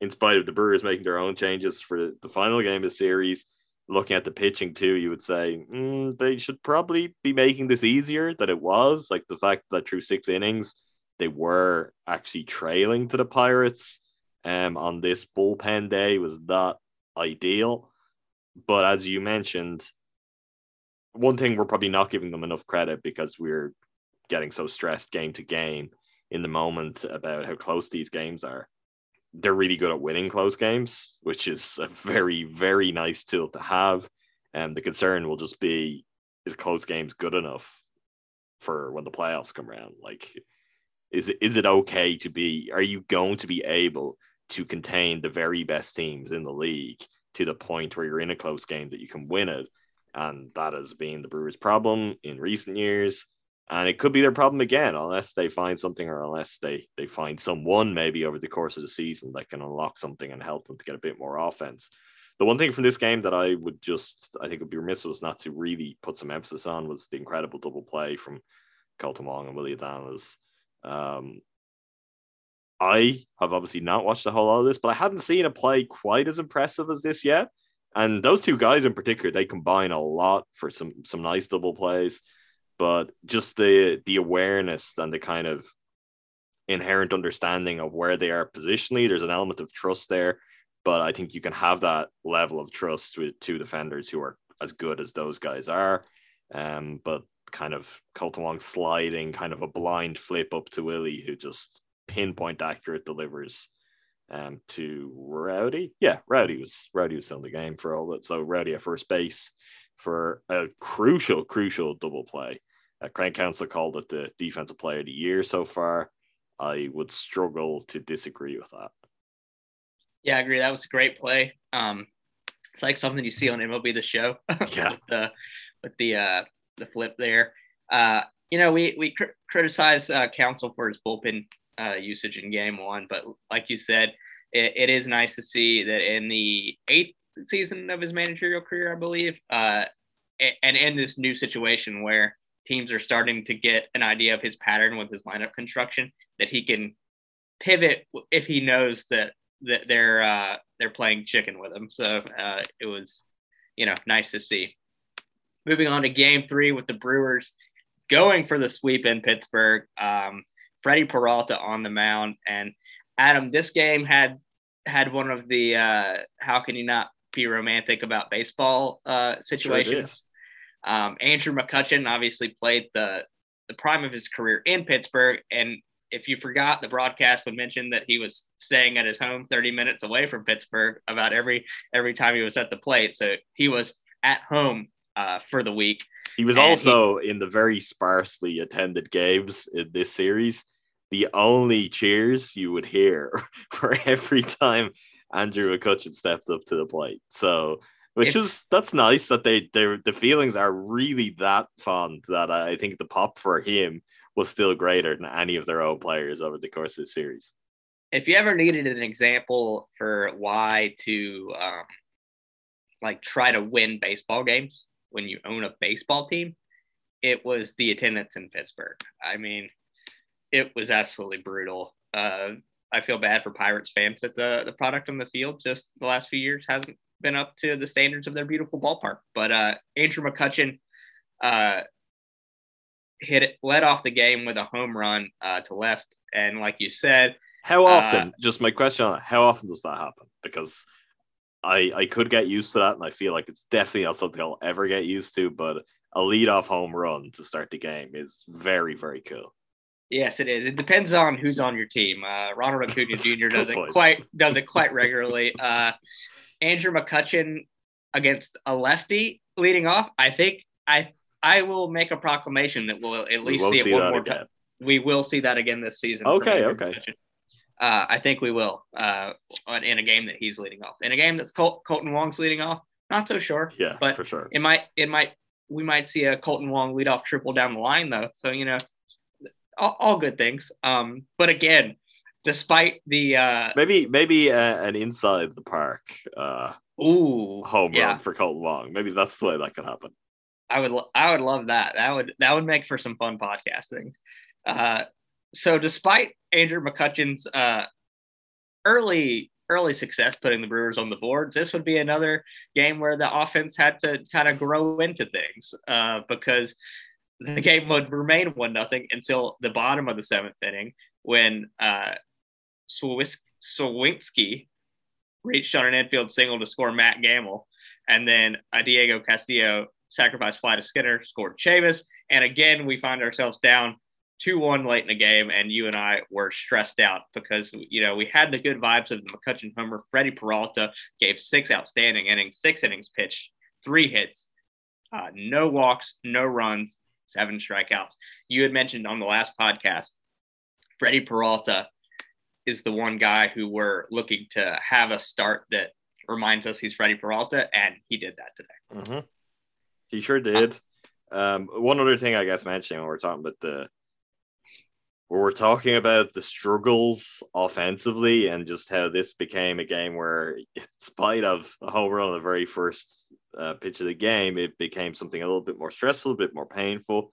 in spite of the Brewers making their own changes for the final game of the series, looking at the pitching too, you would say mm, they should probably be making this easier than it was. Like the fact that through six innings, they were actually trailing to the Pirates um, on this bullpen day was not ideal. But as you mentioned, one thing we're probably not giving them enough credit because we're getting so stressed game to game in the moment about how close these games are they're really good at winning close games, which is a very, very nice tool to have. And the concern will just be is close games good enough for when the playoffs come around? Like, is it is it okay to be? Are you going to be able to contain the very best teams in the league to the point where you're in a close game that you can win it? And that has been the Brewers' problem in recent years and it could be their problem again unless they find something or unless they they find someone maybe over the course of the season that can unlock something and help them to get a bit more offense the one thing from this game that i would just i think would be remiss was not to really put some emphasis on was the incredible double play from Kolten Wong and Willy Adames. Um, I have obviously not watched a whole lot of this, but I hadn't seen a play quite as impressive as this yet. And those two guys in particular, they combine a lot for some some nice double plays. But just the the awareness and the kind of inherent understanding of where they are positionally. There's an element of trust there, but I think you can have that level of trust with two defenders who are as good as those guys are. Um, but kind of Kolten Wong sliding, kind of a blind flip up to Willie, who just pinpoint accurate delivers um, to Rowdy. Yeah, Rowdy was Rowdy was still in the game for all that. So Rowdy at first base for a crucial, crucial double play. Uh, Craig Counsell called it the defensive player of the year so far. I would struggle to disagree with that. Yeah, I agree. That was a great play. Um, it's like something you see on MLB The Show. Yeah. with the with the uh, the flip there. Uh, you know, we we cr- criticize uh, Counsell for his bullpen uh, usage in Game One, but like you said, it, it is nice to see that in the eighth season of his managerial career, I believe, uh, and in this new situation where teams are starting to get an idea of his pattern with his lineup construction, that he can pivot if he knows that that they're uh, they're playing chicken with him. So uh, it was, you know, nice to see. Moving on to Game Three with the Brewers going for the sweep in Pittsburgh. Um, Freddie Peralta on the mound, and Adam, this game had had one of the uh, how can you not be romantic about baseball uh, situations. Sure um, Andrew McCutchen obviously played the the prime of his career in Pittsburgh, and if you forgot, the broadcast would mention that he was staying at his home 30 minutes away from Pittsburgh about every every time he was at the plate. So he was at home uh, for the week. He was also he, in the very sparsely attended games in this series. The only cheers you would hear for every time Andrew McCutchen stepped up to the plate. So which if, is that's nice that they they the feelings are really that fond that I think the pop for him was still greater than any of their own players over the course of the series. If you ever needed an example for why to um, like try to win baseball games when you own a baseball team, it was the attendance in Pittsburgh. I mean, it was absolutely brutal. Uh, I feel bad for Pirates fans that the the product on the field just the last few years hasn't been up to the standards of their beautiful ballpark. But uh, Andrew McCutchen uh, hit it, led off the game with a home run uh, to left, and like you said, how often? Uh, just my question on how often does that happen? Because I I could get used to that, and I feel like it's definitely not something I'll ever get used to. But a lead-off home run to start the game is very very cool. Yes, it is. It depends on who's on your team. Uh, Ronald Acuna Jr. does it quite does it quite regularly. Uh, Andrew McCutchen against a lefty leading off, I think I I will make a proclamation that we'll at least see it see one more time. We will see that again this season. Okay, okay. Uh, I think we will uh, in a game that he's leading off. In a game that's Col- Kolten Wong's leading off, not so sure. Yeah, but for sure. It might it might we might see a Kolten Wong lead off triple down the line though. So you know, all, all good things. Um, but again, despite the uh maybe maybe uh, an inside the park uh ooh home yeah. run for Kolten Wong. Maybe that's the way that could happen. I would I would love that. That would that would make for some fun podcasting. Uh so despite Andrew McCutchen's uh early early success putting the Brewers on the board, this would be another game where the offense had to kind of grow into things uh because the game would remain one nothing until the bottom of the seventh inning when uh, Suwinski reached on an infield single to score Matt Gamel. And then a Diego Castillo sacrifice fly to Skinner, scored Chavis. And again, we find ourselves down 2 1 late in the game. And you and I were stressed out because, you know, we had the good vibes of the McCutchen homer. Freddie Peralta gave six outstanding innings, six innings pitched, three hits, uh, no walks, no runs, seven strikeouts. You had mentioned on the last podcast, Freddie Peralta is the one guy who we're looking to have a start that reminds us he's Freddie Peralta, and he did that today. Mm-hmm. He sure did. Um, one other thing I guess mentioning when we're talking about the where we're talking about the struggles offensively and just how this became a game where, in spite of a home run on the very first uh, pitch of the game, it became something a little bit more stressful, a bit more painful.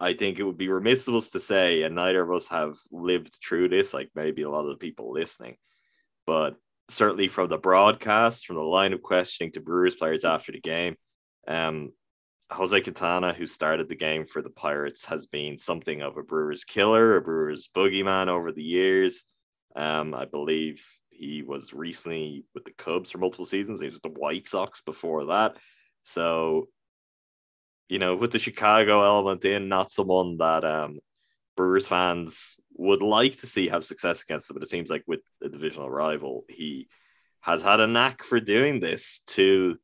I think it would be remiss of us to say, and neither of us have lived through this, like maybe a lot of the people listening, but certainly from the broadcast, from the line of questioning to Brewers players after the game, um, Jose Quintana, who started the game for the Pirates, has been something of a Brewers killer, a Brewers boogeyman over the years. Um, I believe he was recently with the Cubs for multiple seasons. He was with the White Sox before that. So, you know, with the Chicago element in, not someone that um, Brewers fans would like to see have success against him, but it seems like with the divisional rival, he has had a knack for doing this to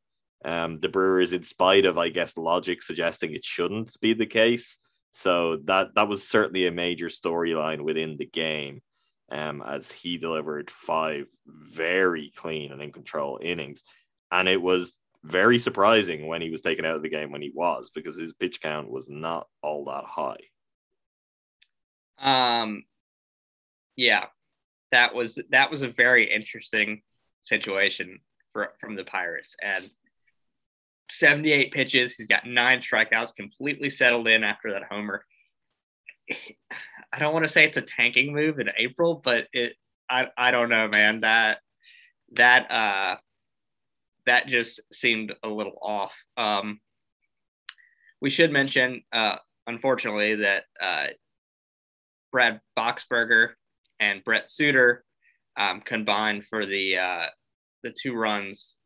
um, the Brewers, in spite of, I guess, logic suggesting it shouldn't be the case. So that that was certainly a major storyline within the game, um, as he delivered five very clean and in control innings, and it was very surprising when he was taken out of the game when he was because his pitch count was not all that high. Um, yeah, that was that was a very interesting situation for, from the Pirates, and 78 pitches. He's got nine strikeouts, completely settled in after that homer. I don't want to say it's a tanking move in April, but it I, I don't know, man. That that uh that just seemed a little off. Um we should mention uh unfortunately that uh Brad Boxberger and Brent Suter um, combined for the uh the two runs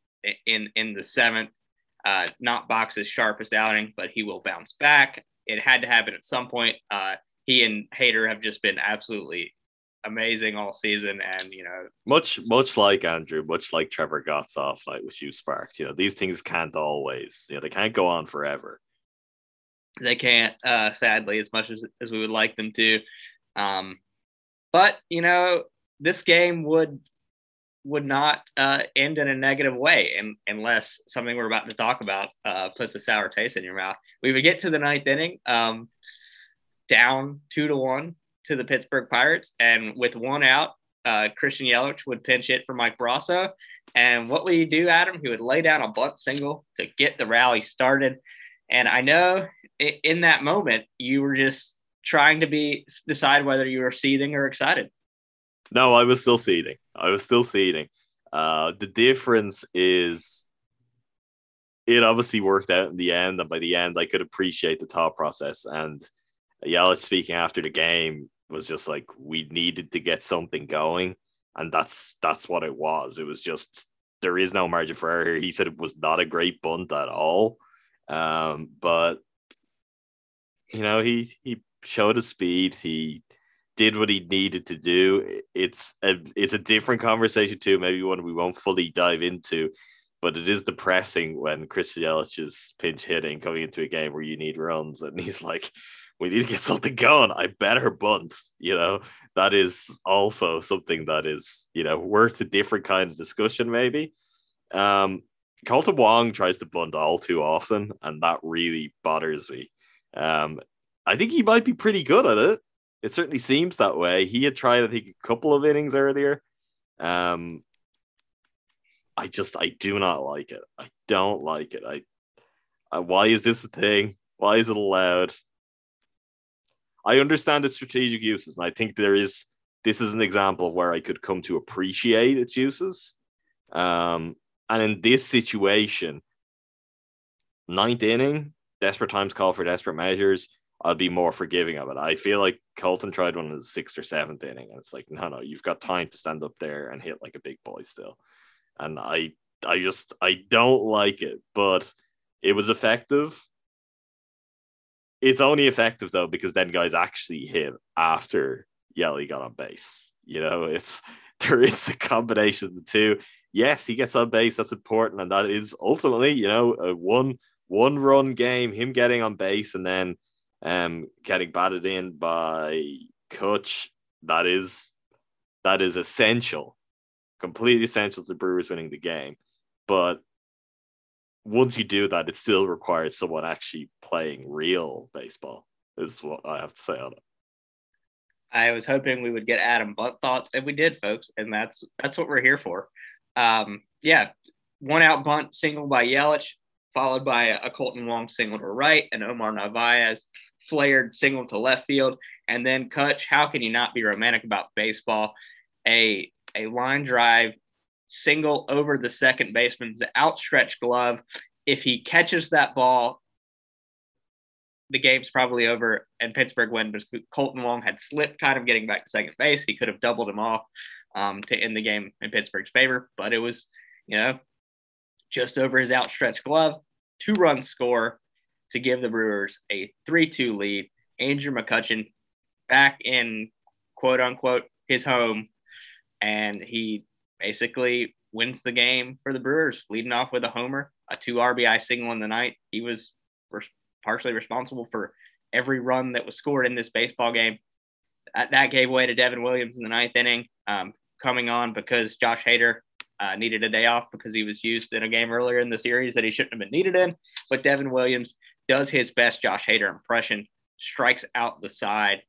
in in the seventh uh, not Box's sharpest outing, but he will bounce back. It had to happen at some point. Uh, he and Hader have just been absolutely amazing all season, and you know, much much like Andrew, much like Trevor Gott's off night, which you sparked. You know, these things can't always. You know, they can't go on forever. They can't, uh, sadly, as much as as we would like them to. Um, but you know, this game would would not uh, end in a negative way and, unless something we're about to talk about uh, puts a sour taste in your mouth. We would get to the ninth inning, um, down two to one to the Pittsburgh Pirates, and with one out, uh, Christian Yelich would pinch hit for Mike Brosseau. And what would he do, Adam? He would lay down a bunt single to get the rally started. And I know in that moment you were just trying to be decide whether you were seething or excited. No, I was still seething. I was still seething. Uh, the difference is it obviously worked out in the end, and by the end, I could appreciate the thought process. And Yelich speaking after the game was just like, we needed to get something going, and that's that's what it was. It was just there is no margin for error. He said it was not a great bunt at all, um, but you know he he showed his speed. He did what he needed to do. It's a it's a different conversation too, maybe one we won't fully dive into, but it is depressing when Chris Yelich is pinch hitting coming into a game where you need runs, and he's like, "We need to get something going. I better bunt." You know, that is also something that is you know worth a different kind of discussion, maybe. Um, Kolten Wong tries to bunt all too often, and that really bothers me. Um, I think he might be pretty good at it it certainly seems that way. He had tried, I think, a couple of innings earlier. Um, I just, I do not like it. I don't like it. I, I why is this a thing? Why is it allowed? I understand its strategic uses, and I think there is. This is an example of where I could come to appreciate its uses. Um, and in this situation, ninth inning, desperate times call for desperate measures. I'll be more forgiving of it. I feel like Kolten tried one in the sixth or seventh inning, and it's like, no, no, you've got time to stand up there and hit like a big boy still. And I, I just, I don't like it, but it was effective. It's only effective though because then guys actually hit after Yelly got on base. You know, it's there is a combination of the two. Yes, he gets on base. That's important, and that is ultimately, you know, a one one run game. Him getting on base and then um, getting batted in by Kutch, that is that is essential, completely essential to Brewers winning the game. But once you do that, it still requires someone actually playing real baseball. Is what I have to say on it. I was hoping we would get Adam Butt thoughts, and we did, folks, and that's that's what we're here for. Um, yeah, one out bunt single by Yelich, followed by a Kolten Wong single to right, and Omar Narvaez flared single to left field. And then Kutch, how can you not be romantic about baseball? A a line drive single over the second baseman's outstretched glove. If he catches that ball the game's probably over and Pittsburgh win But Kolten Wong had slipped kind of getting back to second base. He could have doubled him off um, to end the game in Pittsburgh's favor, but it was, you know, just over his outstretched glove, two run score to give the Brewers a 3 2 lead. Andrew McCutchen back in quote unquote his home, and he basically wins the game for the Brewers, leading off with a homer, a two RBI single in the night. He was partially responsible for every run that was scored in this baseball game. That, that gave way to Devin Williams in the ninth inning, um, coming on because Josh Hader uh, needed a day off because he was used in a game earlier in the series that he shouldn't have been needed in. But Devin Williams does his best Josh Hader impression, strikes out the side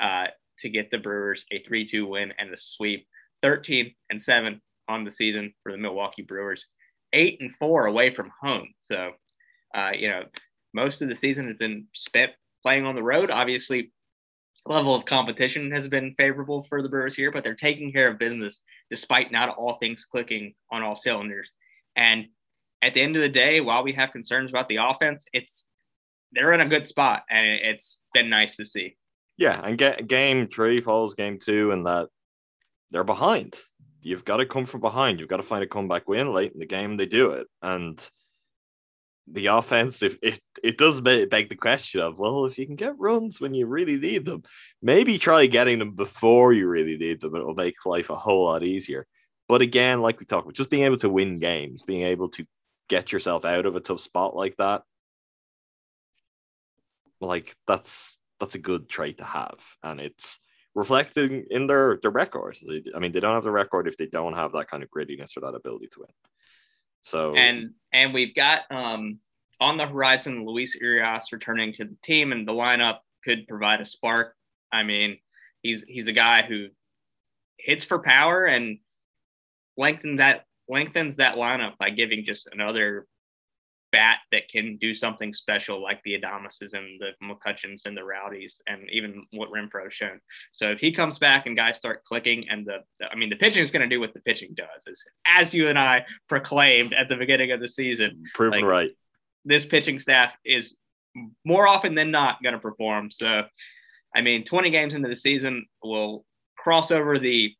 uh, to get the Brewers a 3 2 win and the sweep. 13 and 7 on the season for the Milwaukee Brewers, 8 and 4 away from home. So, uh, you know, most of the season has been spent playing on the road. Obviously, level of competition has been favorable for the Brewers here, but they're taking care of business despite not all things clicking on all cylinders. And at the end of the day, while we have concerns about the offense, it's they're in a good spot, and it's been nice to see. Yeah, and get, game three follows game two, and that they're behind. You've got to come from behind. You've got to find a comeback win late in the game. They do it, and the offense, if it, it does beg the question of, well, if you can get runs when you really need them, maybe try getting them before you really need them. It'll make life a whole lot easier. But again, like we talked about, just being able to win games, being able to get yourself out of a tough spot like that, like that's that's a good trait to have, and it's reflecting in their their record. I mean, they don't have the record if they don't have that kind of grittiness or that ability to win. So and and we've got um on the horizon Luis Urias returning to the team, and the lineup could provide a spark. I mean, he's he's a guy who hits for power and lengthens that lengthens that lineup by giving just another bat that can do something special like the Adamases and the McCutchens and the Rowdies and even what Renfroe's shown. So if he comes back and guys start clicking and the, the I mean the pitching is going to do what the pitching does is as you and I proclaimed at the beginning of the season. Proven like, right. This pitching staff is more often than not going to perform. So I mean 20 games into the season will cross over the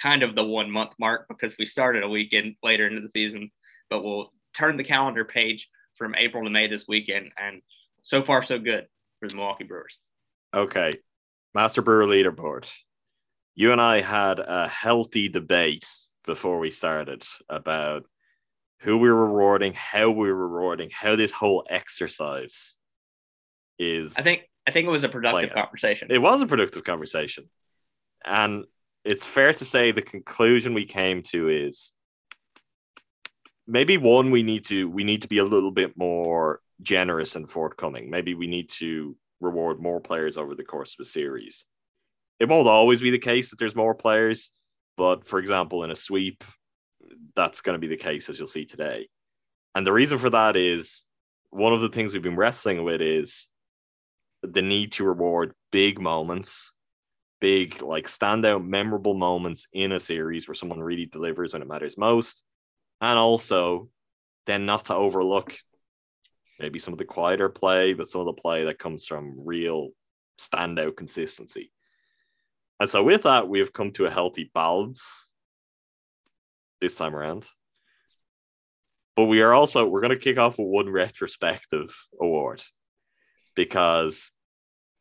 kind of the one month mark because we started a weekend later into the season, but we'll turn the calendar page from April to May this weekend, and so far so good for the Milwaukee Brewers. Okay, Master Brewer leaderboard. You and I had a healthy debate before we started about who we were rewarding, how we were rewarding, how this whole exercise is. I think I think it was a productive conversation. It was a productive conversation, and it's fair to say the conclusion we came to is maybe one we need to we need to be a little bit more generous and forthcoming. Maybe we need to reward more players over the course of a series. It won't always be the case that there's more players, but for example, in a sweep, that's going to be the case as you'll see today. And the reason for that is one of the things we've been wrestling with is the need to reward big moments, big, like standout, memorable moments in a series where someone really delivers when it matters most and also then not to overlook maybe some of the quieter play, but some of the play that comes from real standout consistency. And so with that, we've come to a healthy balance this time around. But we are also we're going to kick off with one retrospective award because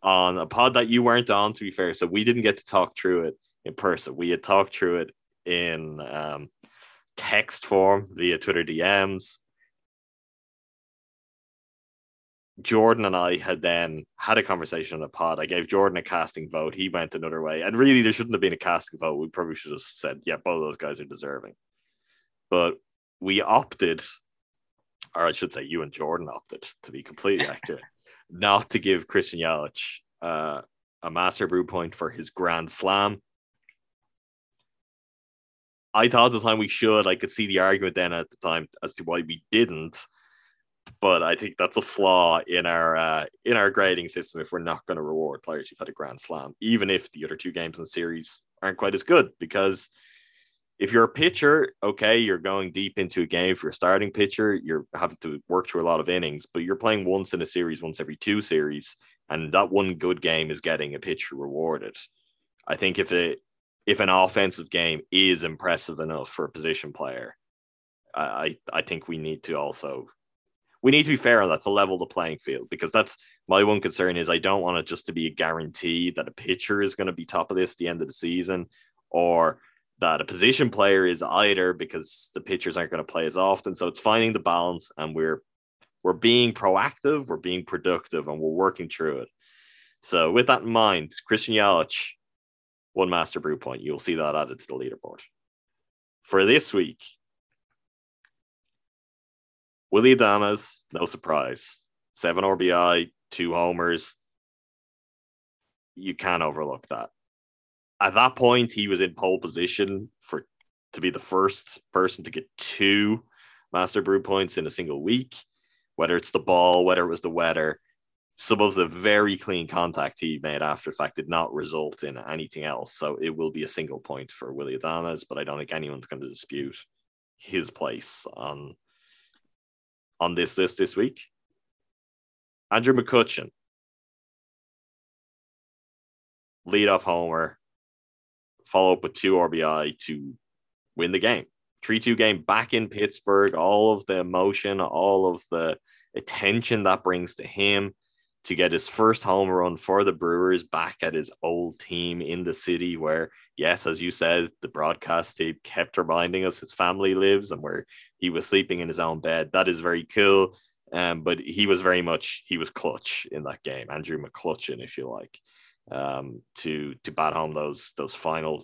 on a pod that you weren't on, to be fair, so we didn't get to talk through it in person. We had talked through it in um, text form via Twitter DMs. Jordan and I had then had a conversation on a pod. I gave Jordan a casting vote. He went another way. And really, there shouldn't have been a casting vote. We probably should have said, yeah, both of those guys are deserving. But we opted, or I should say, you and Jordan opted, to be completely accurate, not to give Christian Yelich uh, a master brew point for his grand slam. I thought at the time we should. I could see the argument then at the time as to why we didn't. But I think that's a flaw in our uh, in our grading system if we're not going to reward players who've had a grand slam, even if the other two games in the series aren't quite as good, because if you're a pitcher, okay, you're going deep into a game. If you're a starting pitcher, you're having to work through a lot of innings, but you're playing once in a series, once every two series, and that one good game is getting a pitcher rewarded. I think if it if an offensive game is impressive enough for a position player, I I think we need to also we need to be fair on that to level the playing field because that's my one concern is I don't want it just to be a guarantee that a pitcher is going to be top of this at the end of the season or that a position player is either because the pitchers aren't going to play as often. So it's finding the balance and we're we're being proactive, we're being productive, and we're working through it. So with that in mind, Christian Yelich, one master brew point. You'll see that added to the leaderboard. For this week, Willie Adames, no surprise. Seven RBI, two homers. You can't overlook that at that point, he was in pole position for to be the first person to get two master brew points in a single week. Whether it's the ball, whether it was the weather, some of the very clean contact he made after the fact did not result in anything else. So it will be a single point for Willie Adames, but I don't think anyone's going to dispute his place on on this list this week. Andrew McCutchen, leadoff homer, follow up with two RBI to win the game. 3 2 game back in Pittsburgh, all of the emotion, all of the attention that brings to him to get his first home run for the Brewers back at his old team in the city where, yes, as you said, the broadcast tape kept reminding us his family lives and where he was sleeping in his own bed. That is very cool. Um, but he was very much he was clutch in that game, Andrew McClutchin, if you like um, to to bat home those those final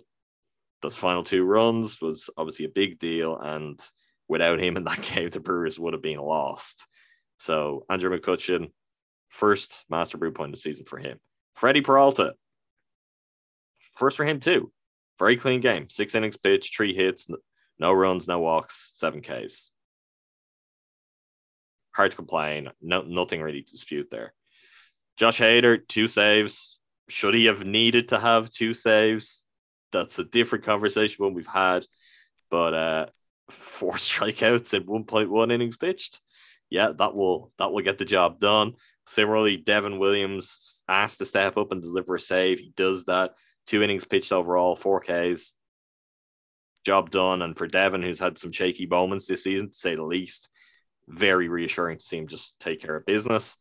those final two runs was obviously a big deal, and without him in that game, the Brewers would have been lost. So Andrew McCutchen, first Master Brew point of the season for him. Freddie Peralta, first for him too. Very clean game, six innings pitched, three hits, no runs, no walks, seven Ks. Hard to complain. No, nothing really to dispute there. Josh Hader, two saves, should he have needed to have two saves? That's a different conversation one we've had. But uh, four strikeouts in 1.1 innings pitched. Yeah, that will that will get the job done. Similarly, Devin Williams asked to step up and deliver a save. He does that. Two innings pitched overall, four Ks. Job done. And for Devin, who's had some shaky moments this season, to say the least, very reassuring to see him just take care of business.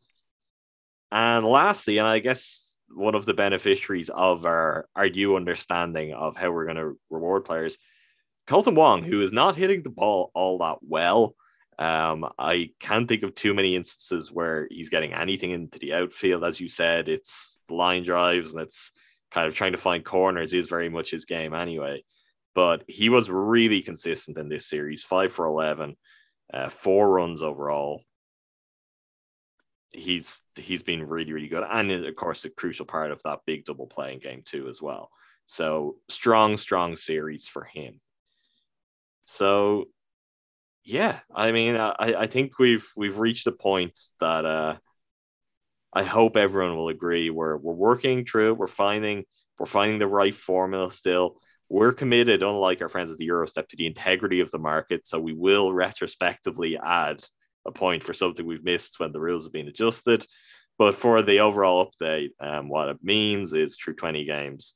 And lastly, and I guess one of the beneficiaries of our our new understanding of how we're going to reward players. Kolten Wong, who is not hitting the ball all that well. Um, I can't think of too many instances where he's getting anything into the outfield. As you said, it's line drives and it's kind of trying to find corners is very much his game anyway. But he was really consistent in this series, five for 11, uh, four runs overall, he's he's been really really good and of course a crucial part of that big double playing game too as well so strong strong series for him so yeah i mean i i think we've we've reached a point that uh i hope everyone will agree we're we're working through we're finding we're finding the right formula still we're committed unlike our friends at the Gyro Step to the integrity of the market so we will retrospectively add a point for something we've missed when the rules have been adjusted. But for the overall update, um, what it means is through 20 games,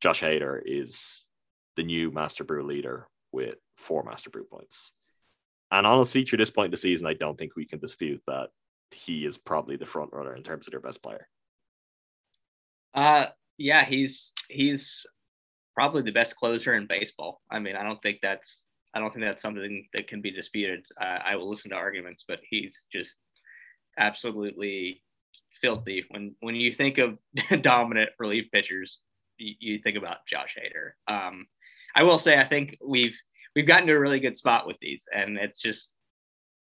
Josh Hader is the new Master Brew leader with four Master Brew points. And honestly, through this point in the season, I don't think we can dispute that he is probably the front runner in terms of their best player. Uh yeah, he's he's probably the best closer in baseball. I mean, I don't think that's I don't think that's something that can be disputed. I will listen to arguments, but he's just absolutely filthy. When when you think of dominant relief pitchers, you, you think about Josh Hader. Um, I will say I think we've we've gotten to a really good spot with these, and it's just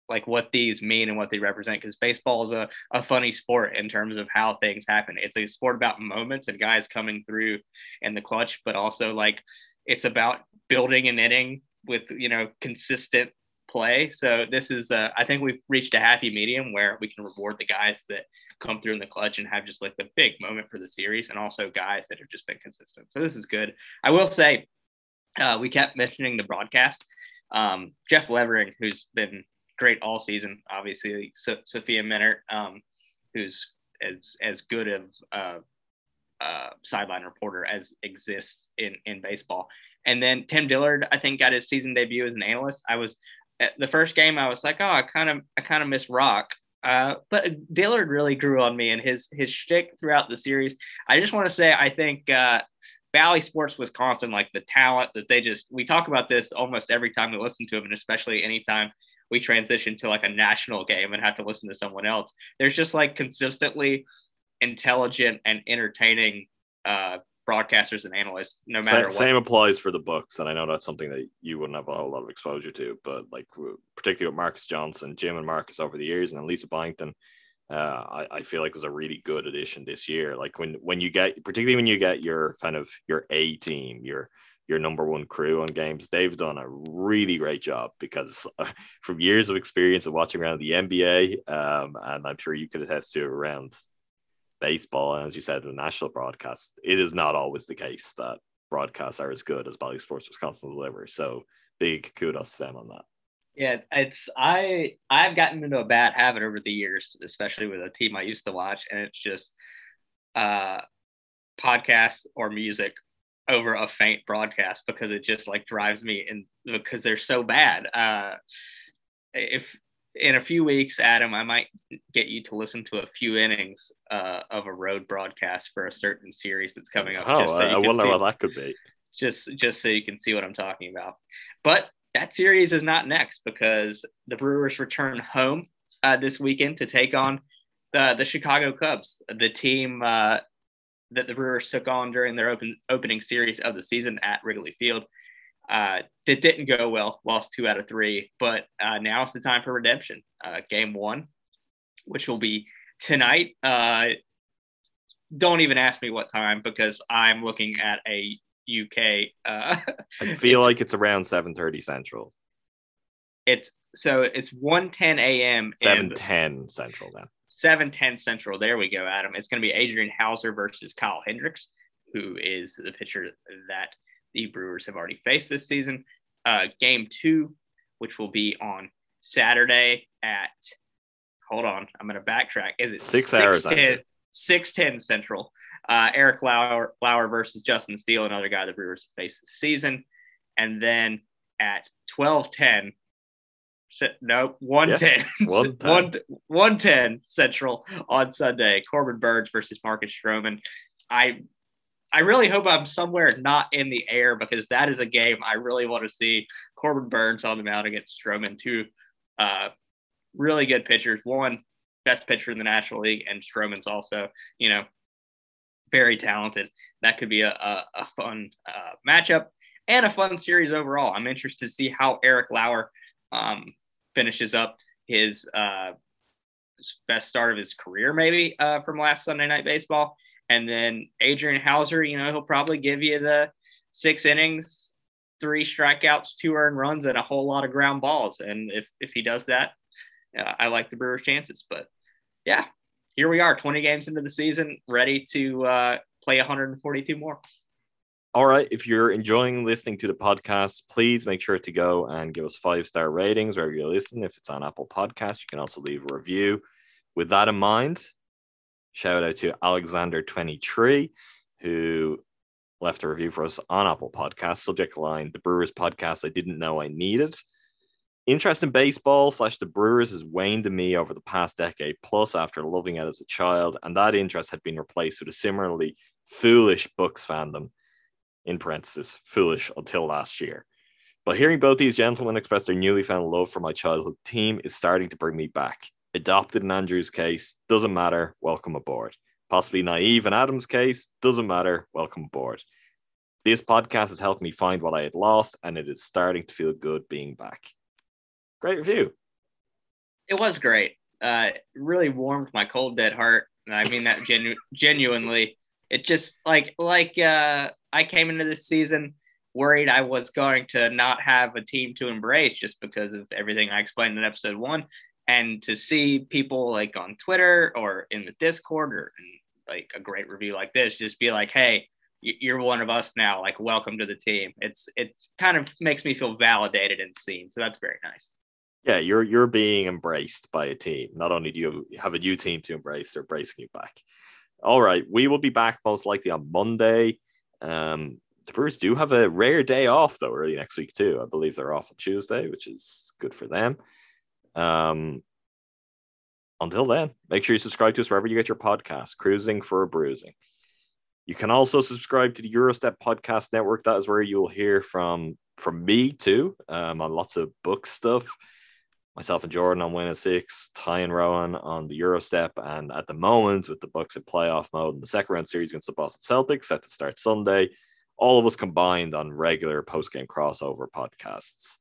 like what these mean and what they represent because baseball is a, a funny sport in terms of how things happen it's a sport about moments and guys coming through in the clutch but also like it's about building an inning with you know consistent play. So this is uh, I think we've reached a happy medium where we can reward the guys that come through in the clutch and have just like the big moment for the series, and also guys that have just been consistent. So this is good. I will say, uh, we kept mentioning the broadcast. Um, Jeff Levering, who's been great all season, obviously so- Sophia Minnaert, um, who's as as good of uh, uh, sideline reporter as exists in in baseball. And then Tim Dillard, I think, got his season debut as an analyst. I was at the first game. I was like, oh, I kind of I kind of miss Rock. Uh, but Dillard really grew on me and his his shtick throughout the series. I just want to say I think uh, Bally Sports Wisconsin, like the talent that they just we talk about this almost every time we listen to them, and especially anytime we transition to like a national game and have to listen to someone else. There's just like consistently intelligent and entertaining uh, broadcasters and analysts, no matter Same, what. same applies for the Bucks, and I know that's something that you wouldn't have a whole lot of exposure to, but like particularly with Marcus Johnson, Jim and Marcus over the years, and then Lisa Byington, uh, I, I feel like was a really good addition this year. Like when when you get, particularly when you get your kind of your A team, your your number one crew on games, they've done a really great job because uh, from years of experience of watching around the NBA, um, and I'm sure you could attest to around baseball, and as you said, the national broadcast, it is not always the case that broadcasts are as good as Bally Sports Wisconsin deliver. So big kudos to them on that. Yeah, it's I I've gotten into a bad habit over the years, especially with a team I used to watch, and it's just uh podcasts or music over a faint broadcast because it just like drives me and because they're so bad. Uh if in a few weeks, Adam, I might get you to listen to a few innings uh, of a road broadcast for a certain series that's coming up. Oh, so I, I wonder what that could be. Just, just so you can see what I'm talking about. But that series is not next because the Brewers return home uh, this weekend to take on the, the Chicago Cubs, the team uh, that the Brewers took on during their open opening series of the season at Wrigley Field. Uh, it didn't go well, lost two out of three, but uh, now it's the time for redemption. Uh, game one, which will be tonight. Uh, don't even ask me what time because I'm looking at a UK. Uh, I feel like it's around 7:30 Central. It's so it's 1:10 a.m. 7:10 Central then. 7:10 Central. There we go, Adam. It's going to be Adrian Houser versus Kyle Hendricks, who is the pitcher that the Brewers have already faced this season. Uh, game two, which will be on Saturday at, hold on, I'm going to backtrack. Is it six, six hours? 10, 610 Central. Uh, Eric Lauer, Lauer versus Justin Steele, another guy the Brewers face this season. And then at 1210, no, 110, yeah, 110. 110 Central on Sunday, Corbin Burnes versus Marcus Stroman. I I really hope I'm somewhere not in the air because that is a game I really want to see. Corbin Burnes on the mound against Stroman, two uh, really good pitchers. One best pitcher in the National League, and Stroman's also, you know, very talented. That could be a, a, a fun uh, matchup and a fun series overall. I'm interested to see how Eric Lauer um, finishes up his uh, best start of his career, maybe uh, from last Sunday Night Baseball. And then Adrian Houser, you know, he'll probably give you the six innings, three strikeouts, two earned runs, and a whole lot of ground balls. And if, if he does that, uh, I like the Brewers' chances. But yeah, here we are, 20 games into the season, ready to uh, play 142 more. All right. If you're enjoying listening to the podcast, please make sure to go and give us five star ratings wherever you listen. If it's on Apple Podcasts, you can also leave a review. With that in mind, Shout out to Alexander23, who left a review for us on Apple Podcast. Subject line The Brewers podcast I didn't know I needed. Interest in baseball slash the Brewers has waned in me over the past decade plus after loving it as a child, and that interest had been replaced with a similarly foolish Bucks fandom, in parenthesis, foolish until last year. But hearing both these gentlemen express their newly found love for my childhood team is starting to bring me back adopted in Andrew's case, doesn't matter, welcome aboard. Possibly naive in Adam's case, doesn't matter, welcome aboard. This podcast has helped me find what I had lost, and it is starting to feel good being back. Great review. It was great. Uh, really warmed my cold, dead heart. And I mean that genu- genuinely. It just like like uh, I came into this season worried I was going to not have a team to embrace just because of everything I explained in episode one and to see people like on Twitter or in the Discord or in like a great review like this, just be like, hey, you're one of us now. Like, welcome to the team. It's it kind of makes me feel validated and seen. So that's very nice. Yeah, you're you're being embraced by a team. Not only do you have a new team to embrace, they're embracing you back. All right, we will be back most likely on Monday. Um, the Brewers do have a rare day off though early next week too. I believe they're off on Tuesday, which is good for them. Um, until then, make sure you subscribe to us wherever you get your podcast. Crewsing for a Brewsing. You can also subscribe to the Gyro Step Podcast Network. That is where you'll hear from from me too, um, on lots of Bucks stuff. Myself and Jordan on Win at Six, Ty and Rowan on the Gyro Step, and at the moment with the Bucks in playoff mode in the second round series against the Boston Celtics set to start Sunday, all of us combined on regular post game crossover podcasts.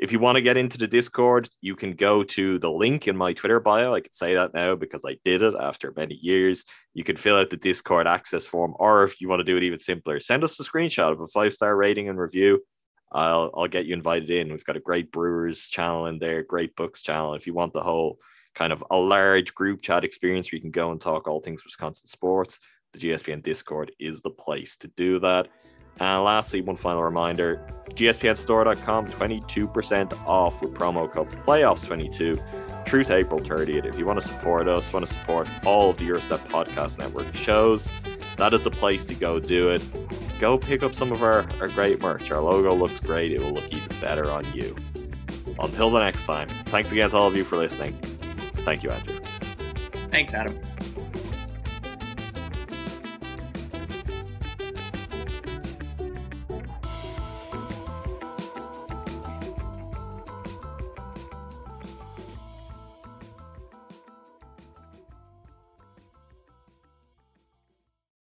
If you want to get into the Discord, you can go to the link in my Twitter bio. I can say that now because I did it after many years. You can fill out the Discord access form, or if you want to do it even simpler, send us a screenshot of a five star rating and review. I'll I'll get you invited in. We've got a great Brewers channel in there, great Bucks channel. If you want the whole kind of a large group chat experience where you can go and talk all things Wisconsin sports, the GSPN Discord is the place to do that. And lastly, one final reminder gspnstore.com 22% off with promo code playoffs22 through to April 30th. If you want to support us, want to support all of the Gyro Step Podcast Network shows, that is the place to go do it. Go pick up some of our, our great merch. Our logo looks great, it will look even better on you. Until the next time, thanks again to all of you for listening. Thank you, Andrew. Thanks, Adam.